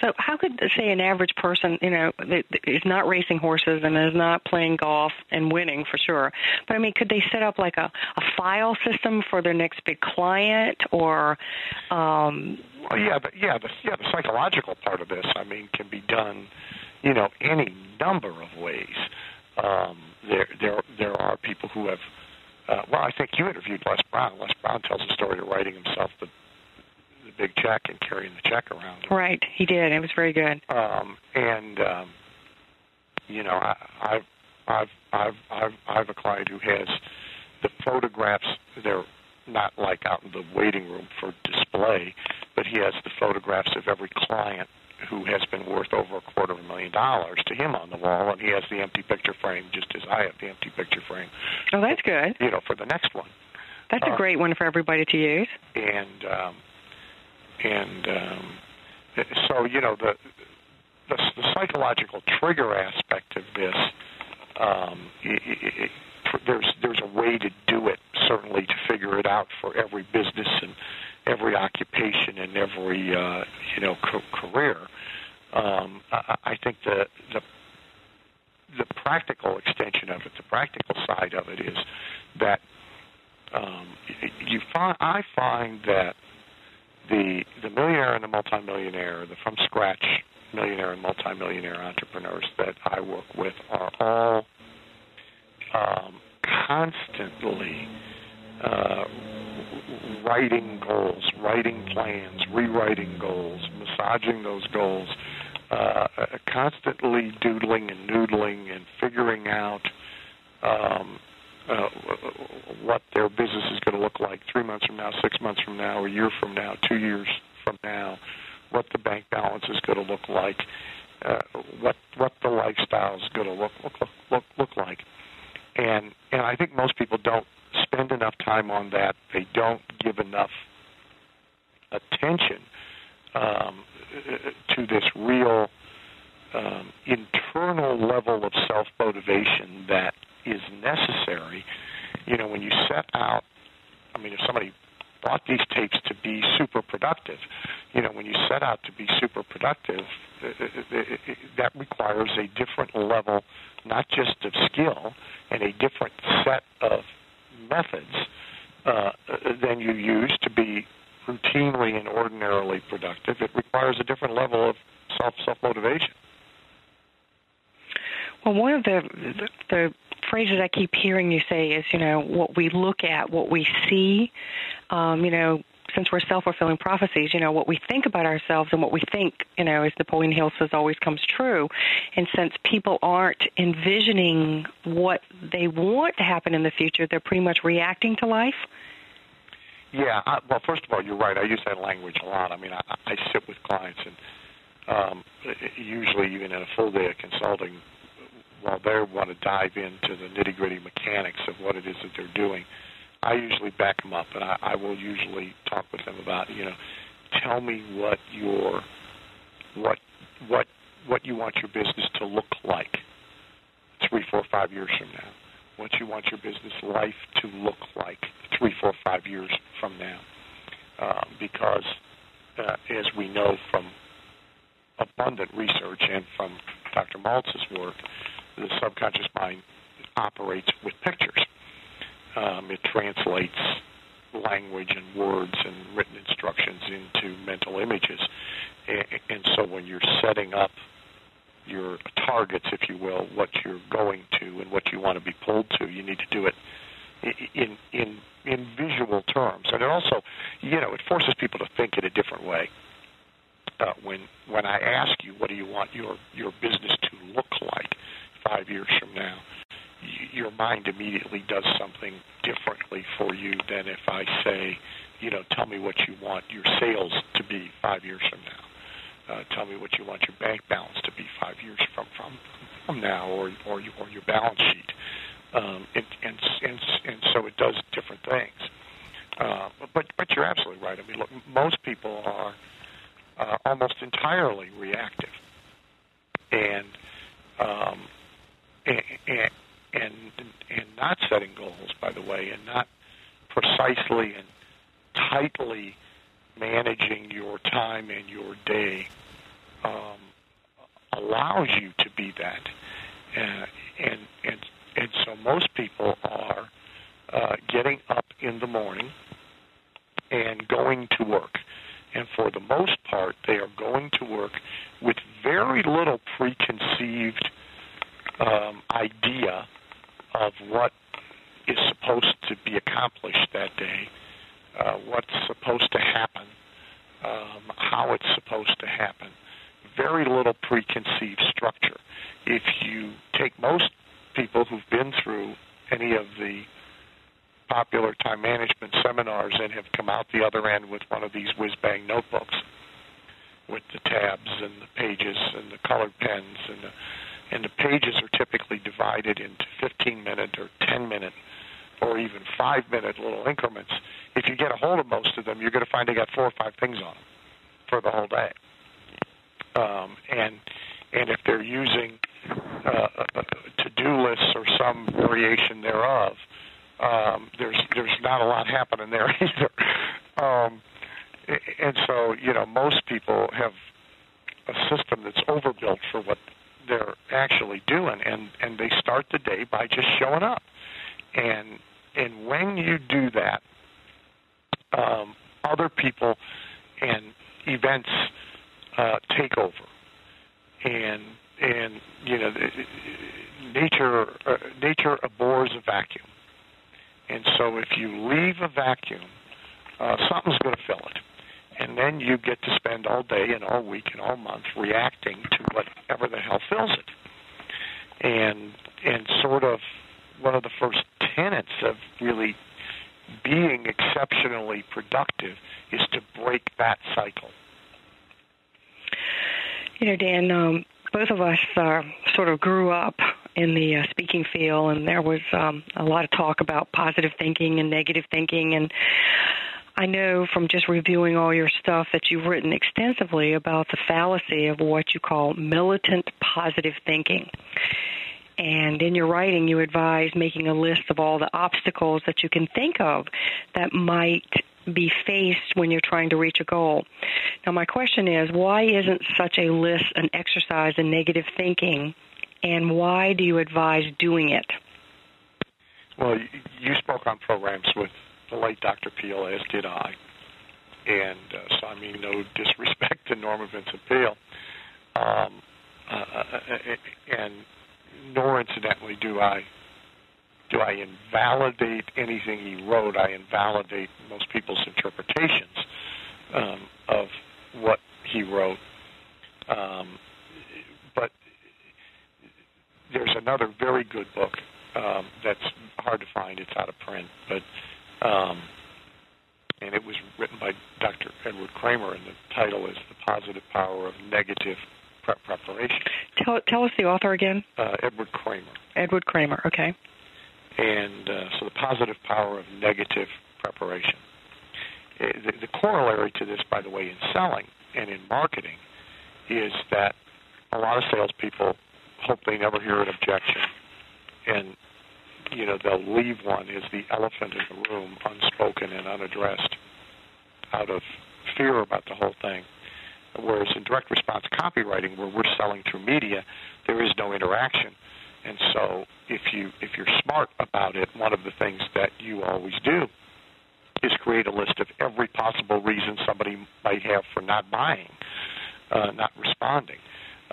So, how could say an average person, you know, that is not racing horses and is not playing golf and winning for sure, but I mean, could they set up like a, a file system for their next big client, or? Um, well, yeah, but yeah, the yeah the psychological part of this, I mean, can be done, you know, any number of ways. Um, there, there, there are people who have. Uh, well, I think you interviewed Les Brown. Les Brown tells the story of writing himself the big check and carrying the check around. Right, he did. It was very good. Um, and um, you know, I, I've I've I've I've I have a client who has the photographs. They're not like out in the waiting room for display, but he has the photographs of every client who has been worth over a quarter of a million dollars to him on the wall, and he has the empty picture frame just as I have the empty picture frame. Oh, that's good. You know, for the next one. That's uh, a great one for everybody to use. And um, and um, so you know the, the, the psychological trigger aspect of this. Um, it, it, there's there's a way to do it certainly to figure it out for every business and every occupation and every uh, you know career. Um, I, I think the the the practical extension of it, the practical side of it is that um, you find I find that the the millionaire and the multimillionaire, the from scratch millionaire and multimillionaire entrepreneurs that I work with are all um, constantly uh, writing goals, writing plans, rewriting goals, massaging those goals, uh, constantly doodling and noodling and figuring out um, uh, what their business is going to look like three months from now, six months from now, a year from now, two years from now, what the bank balance is going to look like, uh, what what the lifestyle is going to look look look look like, and and I think most people don't spend enough time on that. They don't give enough attention um, to this real um, internal level of self motivation that is necessary. You know, when you set out, I mean, if somebody bought these tapes to be super productive, you know, when you set out to be super productive, uh, uh, uh, that requires a different level, not just of skill, and a different set of methods uh, than you use to be routinely and ordinarily productive. It requires a different level of self self motivation. Well, one of the the phrases I keep hearing you say is, you know, what we look at, what we see. Um, you know, since we're self-fulfilling prophecies, you know, what we think about ourselves and what we think, you know, as Napoleon Hill says, always comes true. And since people aren't envisioning what they want to happen in the future, they're pretty much reacting to life. Yeah. I, well, first of all, you're right. I use that language a lot. I mean, I, I sit with clients, and um, usually even in a full day of consulting, while they want to dive into the nitty gritty mechanics of what it is that they're doing, I usually back them up, and I, I will usually talk with them about, you know, tell me what your what what what you want your business to look like three, four, five years from now. What you want your business life to look like three, four, five years from now, uh, because uh, as we know from abundant research and from Dr. Maltz's work, the subconscious mind operates with pictures. Um, it translates language and words and written instructions into mental images. And, and so when you're setting up your targets, if you will, what you're going to and what you want to be pulled to, you need to do it in in in visual terms. And it also, you know, it forces people to think in a different way. Uh, when when I ask you, what do you want your your business to look like five years from now? your mind immediately does something differently for you than if I say, you know, tell me what you want your sales to be five years from now. Uh, tell me what you want your bank balance to be five years from from, from now, or or, or your balance sheet. Um, and, and and and so it does different things. Uh, but but you're absolutely right. I mean, look, most people are uh, almost entirely reactive, and um, and, and and not setting goals, by the way, and not precisely and tightly managing your time and your day um, allows you to be that. Uh, and and and so most people are uh, getting up in the morning and going to work. And for the most part, they are going to work with very little preconceived um, idea of what is supposed to be accomplished that day, uh, what's supposed to happen, um, how it's supposed to happen. Very little preconceived structure. If you take most people who've been through any of the popular time management seminars and have come out the other end with one of these whiz bang notebooks with the tabs and the pages and the colored pens and the and the pages are typically divided into 15 minute or 10 minute or even five minute little increments. If you get a hold of most of them, you're going to find they got four or five things on them for the whole day. Um, and and if they're using uh, to-do lists or some variation thereof, um, there's there's not a lot happening there either. Um, and so you know most people have a system that's overbuilt for what they're actually doing, and and they start the day by just showing up, and and when you do that, um, other people and events uh, take over, and and you know nature uh, nature abhors a vacuum, and so if you leave a vacuum, uh, something's going to fill it and then you get to spend all day and all week and all month reacting to whatever the hell fills it. And and sort of one of the first tenets of really being exceptionally productive is to break that cycle. You know, Dan, um, both of us uh, sort of grew up in the uh, speaking field, and there was um, a lot of talk about positive thinking and negative thinking, and I know from just reviewing all your stuff that you've written extensively about the fallacy of what you call militant positive thinking. And in your writing, you advise making a list of all the obstacles that you can think of that might be faced when you're trying to reach a goal. Now, my question is why isn't such a list an exercise in negative thinking, and why do you advise doing it? Well, you spoke on programs with the late Dr. Peale, as did I. And uh, so, I mean, no disrespect to Norman Vincent Peale. Um, uh, uh, uh, and nor, incidentally, do I Do I invalidate anything he wrote? I invalidate most people's interpretations um, of what he wrote. Um, but there's another very good book um, that's hard to find. It's out of print, but um, and it was written by Dr. Edward Kramer, and the title is "The Positive Power of Negative Pre- Preparation." Tell tell us the author again. Uh, Edward Kramer. Edward Kramer. Okay. And uh, so, the positive power of negative preparation. Uh, the, the corollary to this, by the way, in selling and in marketing, is that a lot of salespeople hope they never hear an objection, and you know they'll leave one as the elephant in the room, unspoken and unaddressed, out of fear about the whole thing. Whereas in direct response copywriting, where we're selling through media, there is no interaction, and so if you if you're smart about it, one of the things that you always do is create a list of every possible reason somebody might have for not buying, uh, not responding,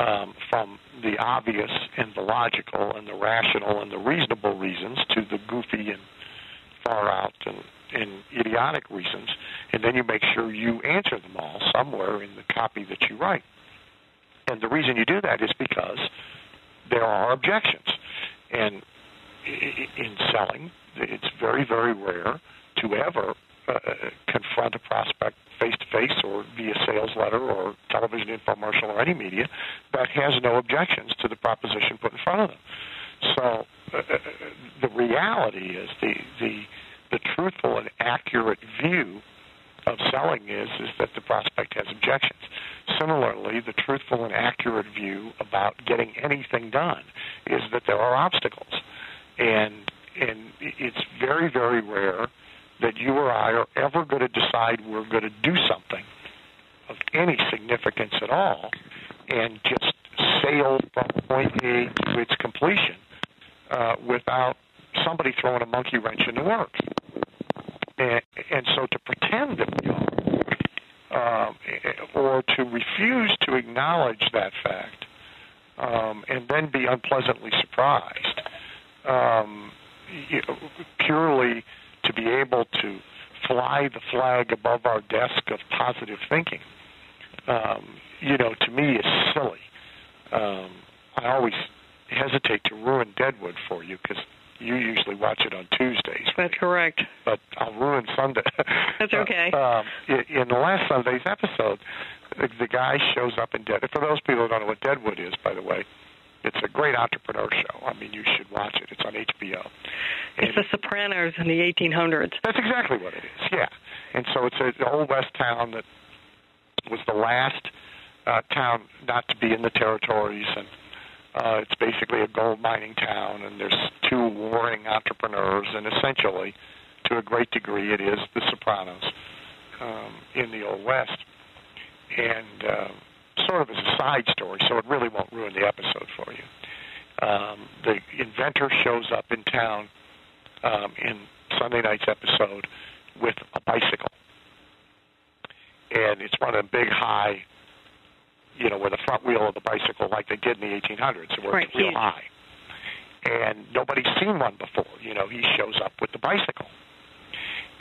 um, from the obvious and the logical and the rational and the reasonable reasons to the goofy and far out and, and idiotic reasons, and then you make sure you answer them all somewhere in the copy that you write. And the reason you do that is because there are objections. And in selling, it's very, very rare to ever confront a prospect face to face or via sales letter or television infomercial or any media that has no objections to the proposition put in front of them. So uh, uh the reality is the, the the truthful and accurate view of selling is is that the prospect has objections. Similarly, the truthful and accurate view about getting anything done is that there are obstacles, and and it's very very rare that you or I are ever going to decide we're going to do something of any significance at all, and just sail from point A to its completion uh, without somebody throwing a monkey wrench in the works. And, and so to pretend that we are, um, or to refuse to acknowledge that fact, um, and then be unpleasantly surprised, um, you know, purely to be able to fly the flag above our desk of positive thinking, um, you know, to me is silly. Um, I always hesitate to ruin Deadwood for you because you usually watch it on Tuesdays. That's correct. But I'll ruin Sunday. That's okay. uh, um, in the last Sunday's episode, the, the guy shows up in Deadwood. For those people who don't know what Deadwood is, by the way, it's a great entrepreneur show. I mean, you should watch it. It's on HBO. And it's The Sopranos in the 1800s. That's exactly what it is. Yeah, and so it's an old west town that was the last uh, town not to be in the territories, and uh, it's basically a gold mining town. And there's two warring entrepreneurs, and essentially, to a great degree, it is The Sopranos um, in the old west. And uh, sort of as a side story, so it really won't ruin the episode for you. Um, the inventor shows up in town um, in Sunday night's episode with a bicycle, and it's one of the big high, you know, where the front wheel of the bicycle, like they did in the 1800s, where right, it's real high, and nobody's seen one before. You know, he shows up with the bicycle.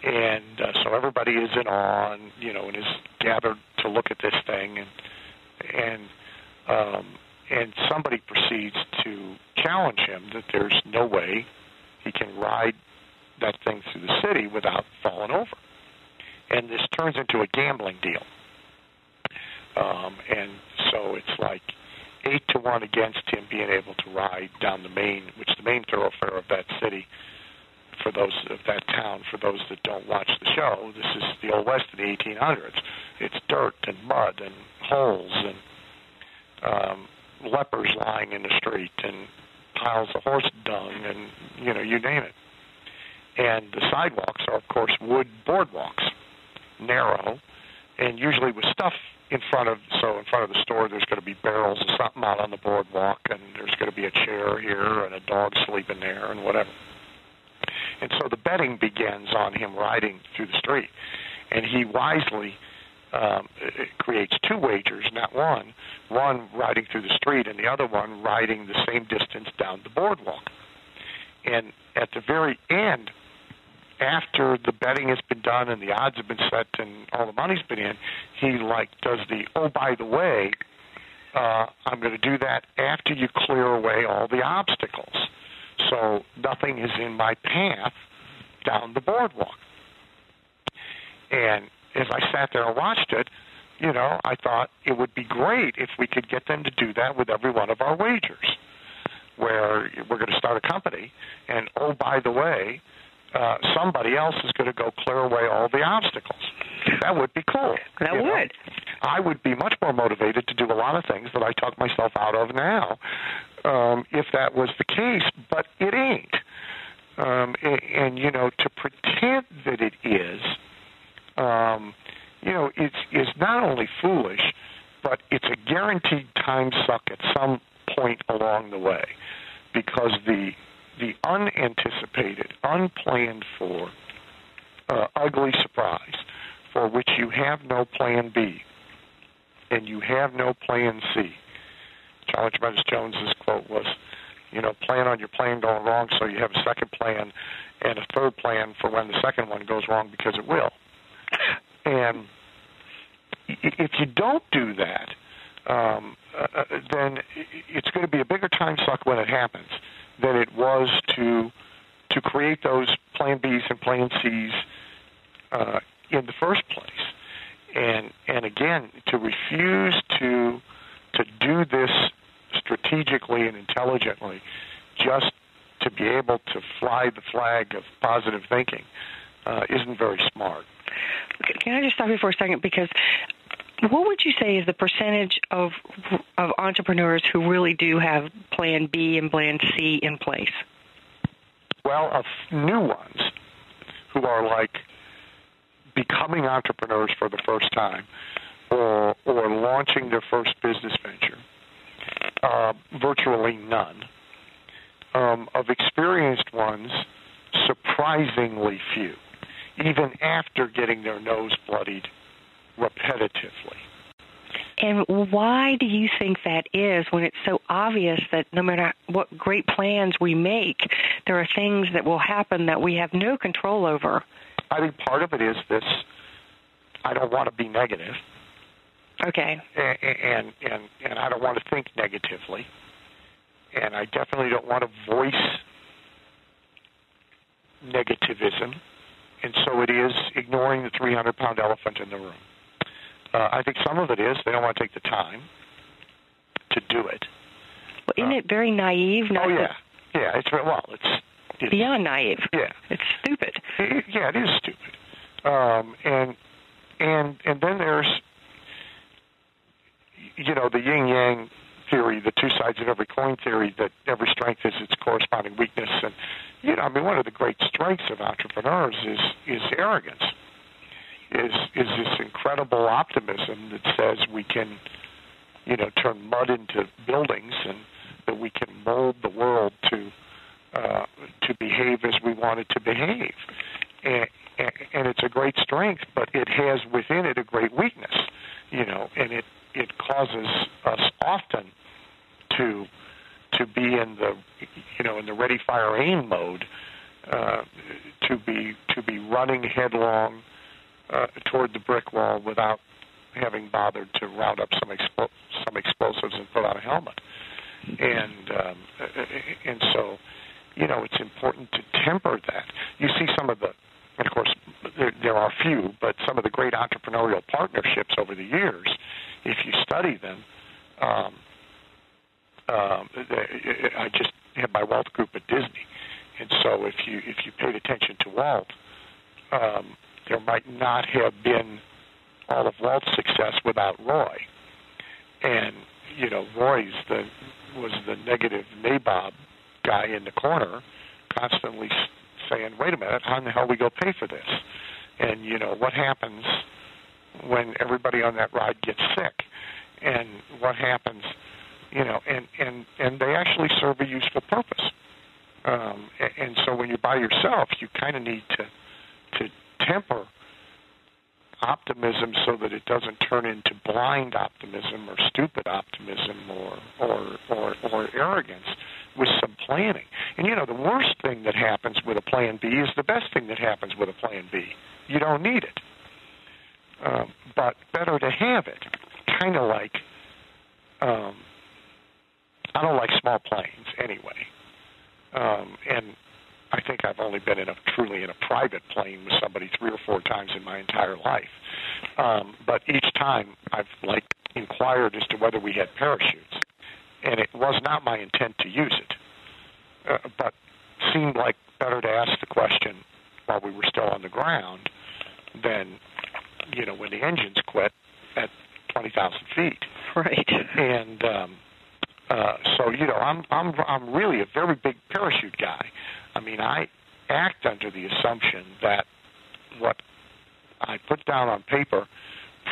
And uh, so everybody is in awe and you know and is gathered to look at this thing. And and um, and somebody proceeds to challenge him that there's no way he can ride that thing through the city without falling over. And this turns into a gambling deal. Um, and so it's like eight to one against him being able to ride down the main, which the main thoroughfare of that city, for those of that town, for those that don't watch the show, this is the old west of the 1800s. It's dirt and mud and holes and um, lepers lying in the street and piles of horse dung and you know you name it. And the sidewalks are of course wood boardwalks, narrow, and usually with stuff in front of so in front of the store there's going to be barrels of something out on the boardwalk and there's going to be a chair here and a dog sleeping there and whatever. And so the betting begins on him riding through the street. And he wisely um, creates two wagers, not one. One riding through the street, and the other one riding the same distance down the boardwalk. and at the very end, after the betting has been done and the odds have been set and all the money's been in, he like does the oh by the way, uh, I'm going to do that after you clear away all the obstacles, so nothing is in my path down the boardwalk. And as I sat there and watched it, you know, I thought it would be great if we could get them to do that with every one of our wagers, where we're going to start a company, and oh by the way, uh, somebody else is going to go clear away all the obstacles. That would be cool. That would. Know? I would be much more motivated to do a lot of things that I talk myself out of now, um, if that was the case. But it ain't. Um, and, and you know, to pretend that it is, um, you know, it's is not only foolish, but it's a guaranteed time suck at some point along the way, because the the unanticipated, unplanned for, uh, ugly surprise for which you have no plan B and you have no plan C. Charlie Tremendous Jones's quote was, you know, plan on your plan going wrong so you have a second plan and a third plan for when the second one goes wrong because it will. And if you don't do that, um, uh, uh then it's going to be a bigger time suck when it happens than it was to to create those Plan Bs and Plan Cs uh, in the first place. And and again, to refuse to to do this strategically and intelligently, just to be able to fly the flag of positive thinking, uh, isn't very smart. Can I just stop you for a second because what would you say is the percentage of of entrepreneurs who really do have Plan B and Plan C in place? Well, of new ones who are like becoming entrepreneurs for the first time, or or launching their first business venture. Uh, virtually none. Um, of experienced ones, surprisingly few, even after getting their nose bloodied repetitively. And why do you think that is when it's so obvious that no matter what great plans we make, there are things that will happen that we have no control over? I think part of it is this I don't want to be negative. Okay. And and and, and I don't want to think negatively. And I definitely don't want to voice negativism. And so it is ignoring the 300 pound elephant in the room. Uh, I think some of it is they don't want to take the time to do it. Well, isn't uh, it very naive? oh yeah, yeah. It's well, it's, it's beyond naive. Yeah, it's stupid. It, yeah, it is stupid. Um, and and and then there's you know the yin yang theory, the two sides of every coin theory, that every strength is its corresponding weakness. And you know, I mean, one of the great strengths of entrepreneurs is is arrogance is is this incredible optimism that says we can, you know, turn mud into buildings and that we can mold the world to uh, to behave as we want it to behave, and, and it's a great strength, but it has within it a great weakness, you know, and it it causes us often to to be in the you know in the ready fire aim mode uh, to be to be running headlong uh, toward the brick wall without having bothered to round up some expl- some explosives and put on a helmet. And um, and so, you know, it's important to temper that. You see some of the, of course, there, there are few, but some of the great entrepreneurial partnerships over the years, if you study them. Um, um, I just had my Walt group at Disney, and so if you if you paid attention to Walt, um, there might not have been all of Walt's success without Roy. And you know, Roy's the was the negative nabob guy in the corner, constantly saying, "Wait a minute, how in the hell we go pay for this?" And you know, what happens when everybody on that ride gets sick? And what happens? You know, and and and they actually serve a useful purpose. Um, and, and so when you're by yourself, you kind of need to to temper optimism so that it doesn't turn into blind optimism or stupid optimism or or or, or arrogance with some planning. And you know, the worst thing that happens with a plan B is the best thing that happens with a plan B. You don't need it. Um, but better to have it. Kind of like, um, I don't like small planes anyway. Um, and I think I've only been in a truly in a private plane with somebody three or four times in my entire life. Um, but each time I've like inquired as to whether we had parachutes, and it was not my intent to use it, uh, but seemed like better to ask the question while we were still on the ground than you know when the engines quit at twenty thousand feet. Right. And um, uh, so you know I'm I'm I'm really a very big parachute guy. I mean I act under the assumption that what I put down on paper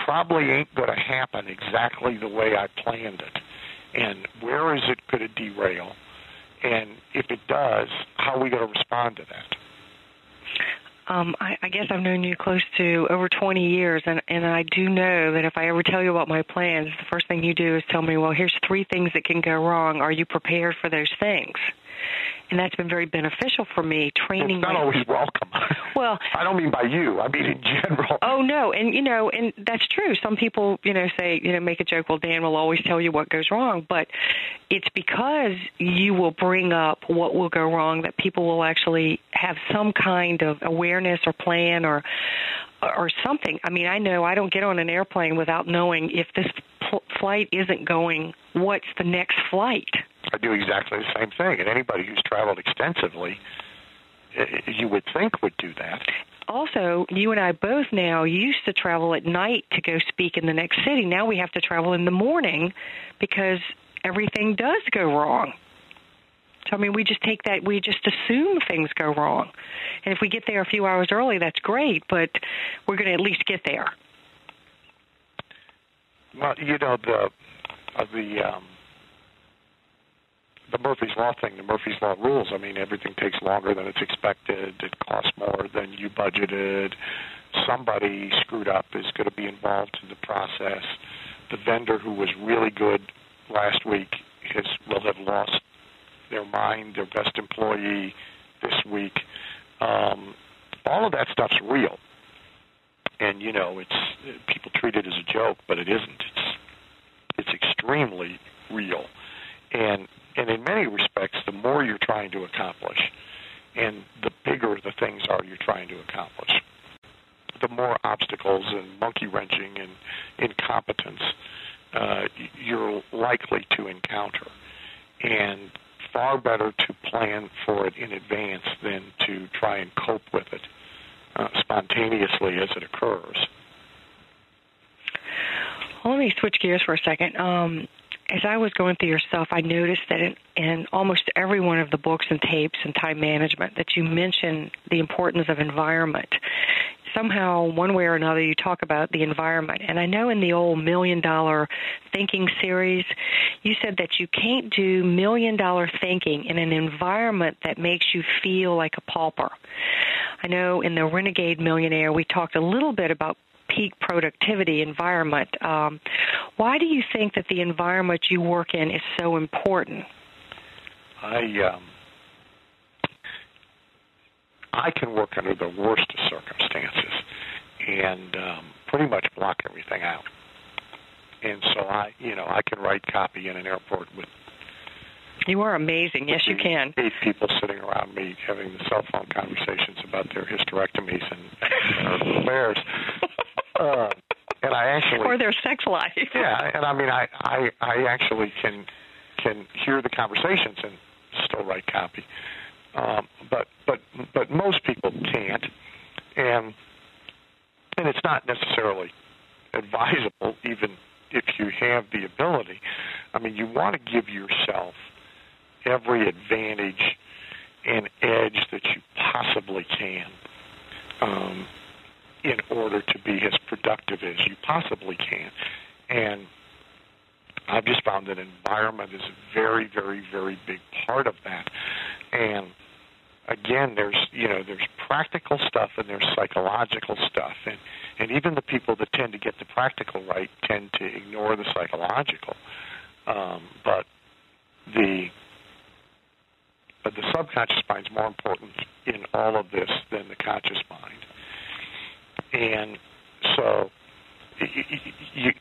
probably ain't going to happen exactly the way I planned it. And where is it going to derail? And if it does, how are we going to respond to that? Um, I, I guess I've known you close to over 20 years, and, and I do know that if I ever tell you about my plans, the first thing you do is tell me, well, here's three things that can go wrong. Are you prepared for those things? and that's been very beneficial for me training it's not always welcome. Well i don't mean by you. I mean in general. Oh no. And you know and that's true. Some people you know say you know make a joke well dan will always tell you what goes wrong. But it's because you will bring up what will go wrong that people will actually have some kind of awareness or plan or or something. I mean, I know I don't get on an airplane without knowing if this pl- flight isn't going, what's the next flight? I do exactly the same thing, and anybody who's traveled extensively, you would think would do that. Also, you and I both now used to travel at night to go speak in the next city. Now we have to travel in the morning because everything does go wrong. I mean, we just take that. We just assume things go wrong, and if we get there a few hours early, that's great. But we're going to at least get there. Well, you know the uh, the um, the Murphy's Law thing, the Murphy's Law rules. I mean, everything takes longer than it's expected. It costs more than you budgeted. Somebody screwed up is going to be involved in the process. The vendor who was really good last week has will have lost their mind, their best employee this week. Um, all of that stuff's real, and you know, it's people treat it as a joke, but it isn't. It's it's extremely real, and and in many respects, the more you're trying to accomplish, and the bigger the things are you're trying to accomplish, the more obstacles and monkey wrenching and incompetence uh, you're likely to encounter. And far better to plan for it in advance than to try and cope with it uh, spontaneously as it occurs. Well, let me switch gears for a second. Um, as I was going through your stuff, I noticed that in, in almost every one of the books and tapes and time management that you mention the importance of environment. Somehow, one way or another, you talk about the environment. And I know in the old Million Dollar Thinking series, you said that you can't do million dollar thinking in an environment that makes you feel like a pauper. I know in the Renegade Millionaire, we talked a little bit about peak productivity environment. Um, why do you think that the environment you work in is so important? I um, I can work under the worst of circumstances and um, pretty much block everything out. And so I, you know, I can write copy in an airport with. You are amazing. Yes, you can. Eight people sitting around me having the cell phone conversations about their hysterectomies and, affairs. Uh, and I actually or their sex life. yeah, and I mean, I I I actually can can hear the conversations and still write copy. Um, but but but most people can't, and and it's not necessarily advisable even if you have the ability. I mean, you want to give yourself every advantage and edge that you possibly can. Um, in order to be as productive as you possibly can. And I've just found that environment is a very, very, very big part of that. And again, there's you know there's practical stuff and there's psychological stuff, and and even the people that tend to get the practical right tend to ignore the psychological. Um, but the the subconscious mind is more important in all of this than the conscious mind. And so you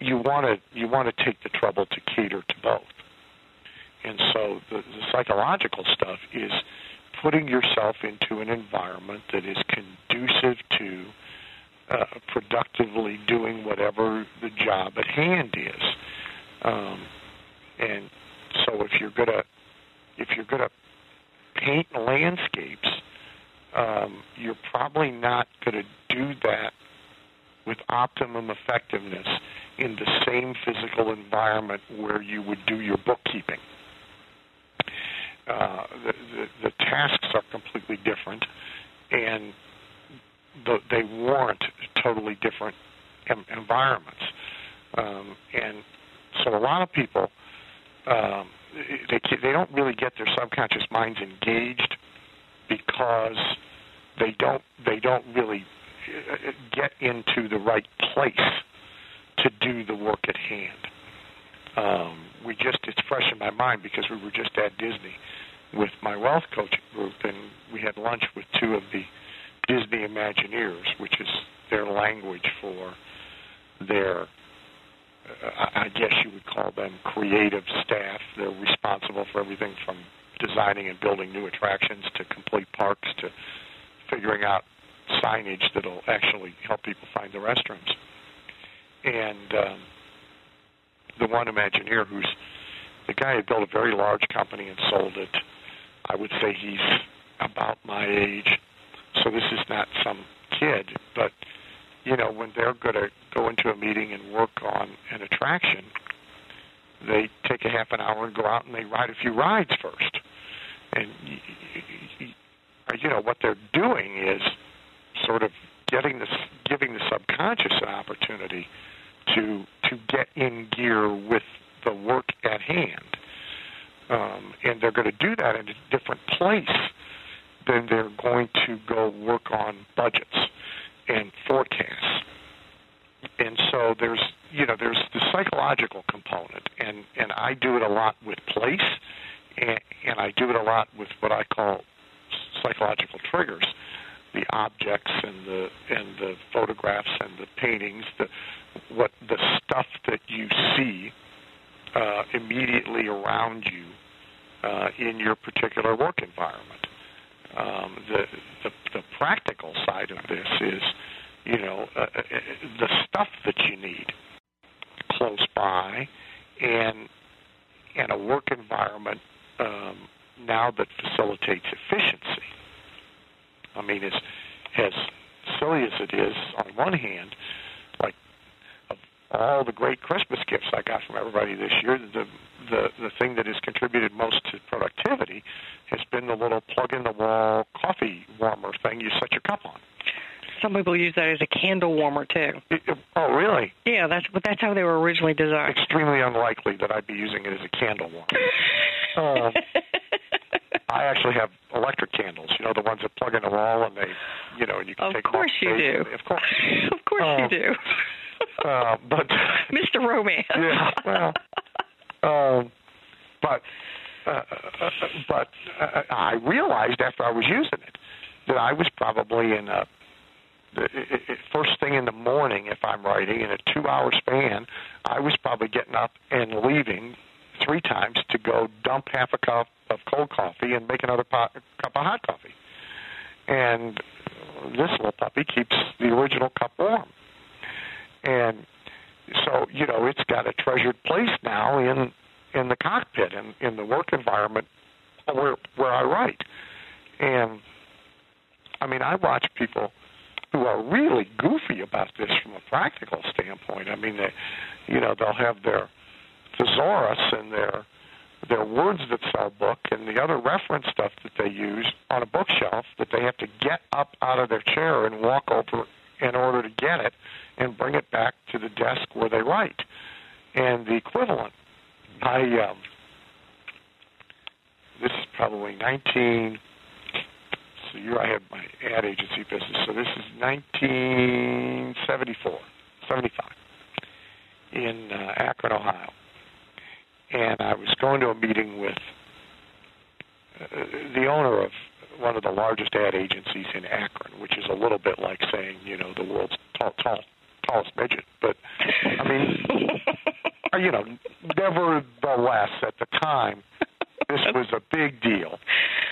you want to you want to take the trouble to cater to both. And so the, the psychological stuff is putting yourself into an environment that is conducive to uh, productively doing whatever the job at hand is. Um, and so if you're gonna if you're gonna paint landscapes, um, you're probably not to do that with optimum effectiveness in the same physical environment where you would do your bookkeeping. Uh, the, the, the tasks are completely different, and the, they warrant totally different em- environments. Um, and so a lot of people um, they they don't really get their subconscious minds engaged because they don't they don't really uh, get into the right place to do the work at hand. Um, we just it's fresh in my mind because we were just at Disney with my wealth coaching group, and we had lunch with two of the Disney Imagineers, which is their language for their I guess you would call them creative staff. They're responsible for everything from designing and building new attractions to complete parks to figuring out signage that'll actually help people find the restrooms. And um, the one Imagineer, who's the guy who built a very large company and sold it, I would say he's about my age. So this is not some kid, but you know, when they're going to go into a meeting and work on an attraction, they take a half an hour and go out and they ride a few rides first. And you know what they're doing is sort of getting this, giving the subconscious an opportunity to to get in gear with the work at hand. Um, and they're going to do that in a different place than they're going to go work on budgets and forecasts. And so there's you know there's the psychological component, and and I do it a lot with place, and, and I do it a lot with what I call psychological triggers, the objects and the and the photographs and the paintings, the what the stuff that you see uh, immediately around you uh, in your particular work environment. Um, the, the the practical side of this is, you know, uh, uh, the stuff that you need close by, and and a work environment um, now that facilitates efficiency. I mean, as as silly as it is, on one hand, like of all the great Christmas gifts I got from everybody this year, the the the thing that has contributed most to productivity has been the little plug in the wall coffee warmer thing you set your cup on. Some people use that as a candle warmer too. It, it, oh, really? Yeah, that's but that's how they were originally designed. Extremely unlikely that I'd be using it as a candle warmer. um, I actually have electric candles. You know, the ones that plug in the wall and they, you know, and you can of take. Of course you do. Of course. of course you do. uh, but Mr. Romance. yeah, well, um, but uh, but uh, I realized after I was using it that I was probably in a first thing in the morning if I'm writing in a two-hour span. I was probably getting up and leaving three times to go dump half a cup of cold coffee and make another pot, cup of hot coffee. And this little puppy keeps the original cup warm. And so, you know, it's got a treasured place now in in the cockpit and in, the work environment where where I write. And I mean, I watch people who are really goofy about this from a practical standpoint. I mean, they, you know, they'll have their thesaurus and their their words that sell book and the other reference stuff that they use on a bookshelf that they have to get up out of their chair and walk over in order to get it and bring it back to the desk where they write. And the equivalent I um, this is probably 19. So year I had my ad agency business. So this is 1974, 75 in uh, Akron, Ohio, and I was going to a meeting with uh, the owner of one of the largest ad agencies in Akron, which is a little bit like saying, you know, the world's tall, tall, tallest midget. But I mean, you know, nevertheless, at the time, this was a big deal,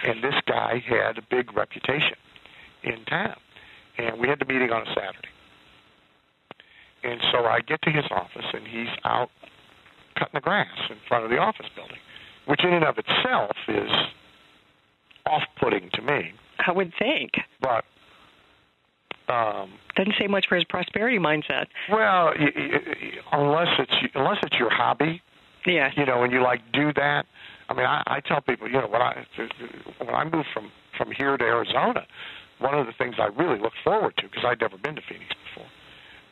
and this guy had a big reputation in town. And we had the meeting on a Saturday. And so I get to his office, and he's out cutting the grass in front of the office building, which in and of itself is off-putting to me. I would think. But um, doesn't say much for his prosperity mindset. Well, y- y- unless it's unless it's your hobby, yeah. You know, and you like do that. I mean, I, I tell people, you know, when I when I moved from from here to Arizona, one of the things I really looked forward to because I'd never been to Phoenix before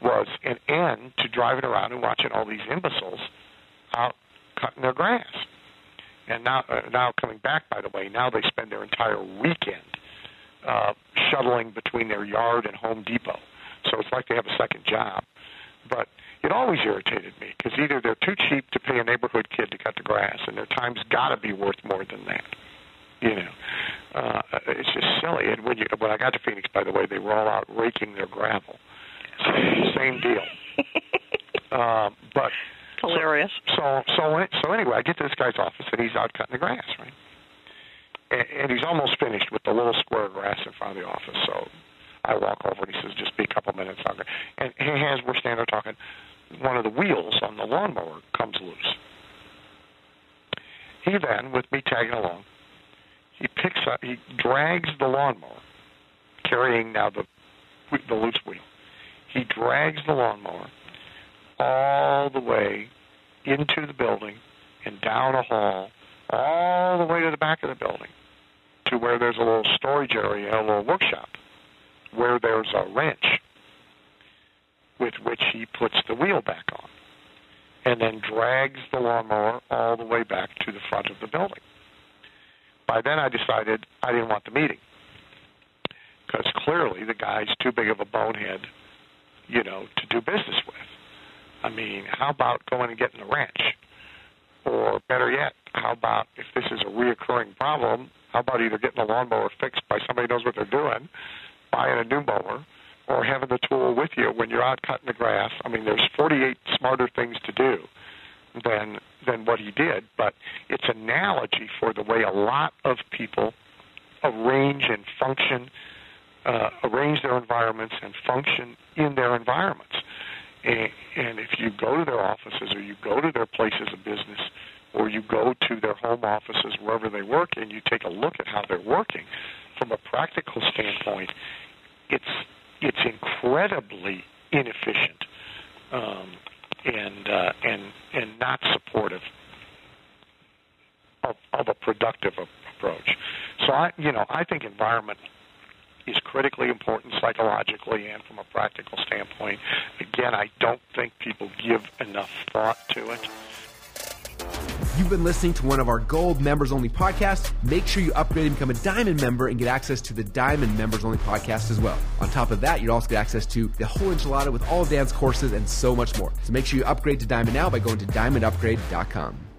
was an end to driving around and watching all these imbeciles out cutting their grass. And now, uh, now coming back, by the way, now they spend their entire weekend uh, shuttling between their yard and Home Depot. So it's like they have a second job. But it always irritated me because either they're too cheap to pay a neighborhood kid to cut the grass, and their time's got to be worth more than that. You know, uh, it's just silly. And when you when I got to Phoenix, by the way, they were all out raking their gravel. Same, same deal. Uh, but hilarious. So so so anyway, I get to this guy's office and he's out cutting the grass, right? And, and he's almost finished with the little square of grass in front of the office. So I walk over and he says, "Just be a couple minutes longer." And he has we're standing there talking. One of the wheels on the lawnmower comes loose. He then, with me tagging along, he picks up, he drags the lawnmower, carrying now the the loose wheel. He drags the lawnmower all the way into the building and down a hall, all the way to the back of the building, to where there's a little storage area, a little workshop, where there's a wrench with which he puts the wheel back on, and then drags the lawnmower all the way back to the front of the building. By then, I decided I didn't want the meeting because clearly the guy's too big of a bonehead, you know, to do business with. I mean, how about going and getting a wrench? Or better yet, how about if this is a reoccurring problem, how about either getting the lawnmower fixed by somebody who knows what they're doing, buying a new mower, or having the tool with you when you're out cutting the grass? I mean, there's 48 smarter things to do than than what he did, but it's analogy for the way a lot of people arrange and function, uh, arrange their environments and function in their environments. And, if you go to their offices or you go to their places of business or you go to their home offices wherever they work and you take a look at how they're working from a practical standpoint, it's it's incredibly inefficient um, and uh, and and not supportive of, of a productive approach. So I, you know, I think environment is critically important psychologically and from a practical standpoint. Again, I don't think people give enough thought to it. You've been listening to one of our gold members only podcasts. Make sure you upgrade and become a diamond member and get access to the diamond members only podcast as well. On top of that, you'd also get access to the whole enchilada with all of Dan's courses and so much more. So make sure you upgrade to diamond now by going to diamondupgrade.com.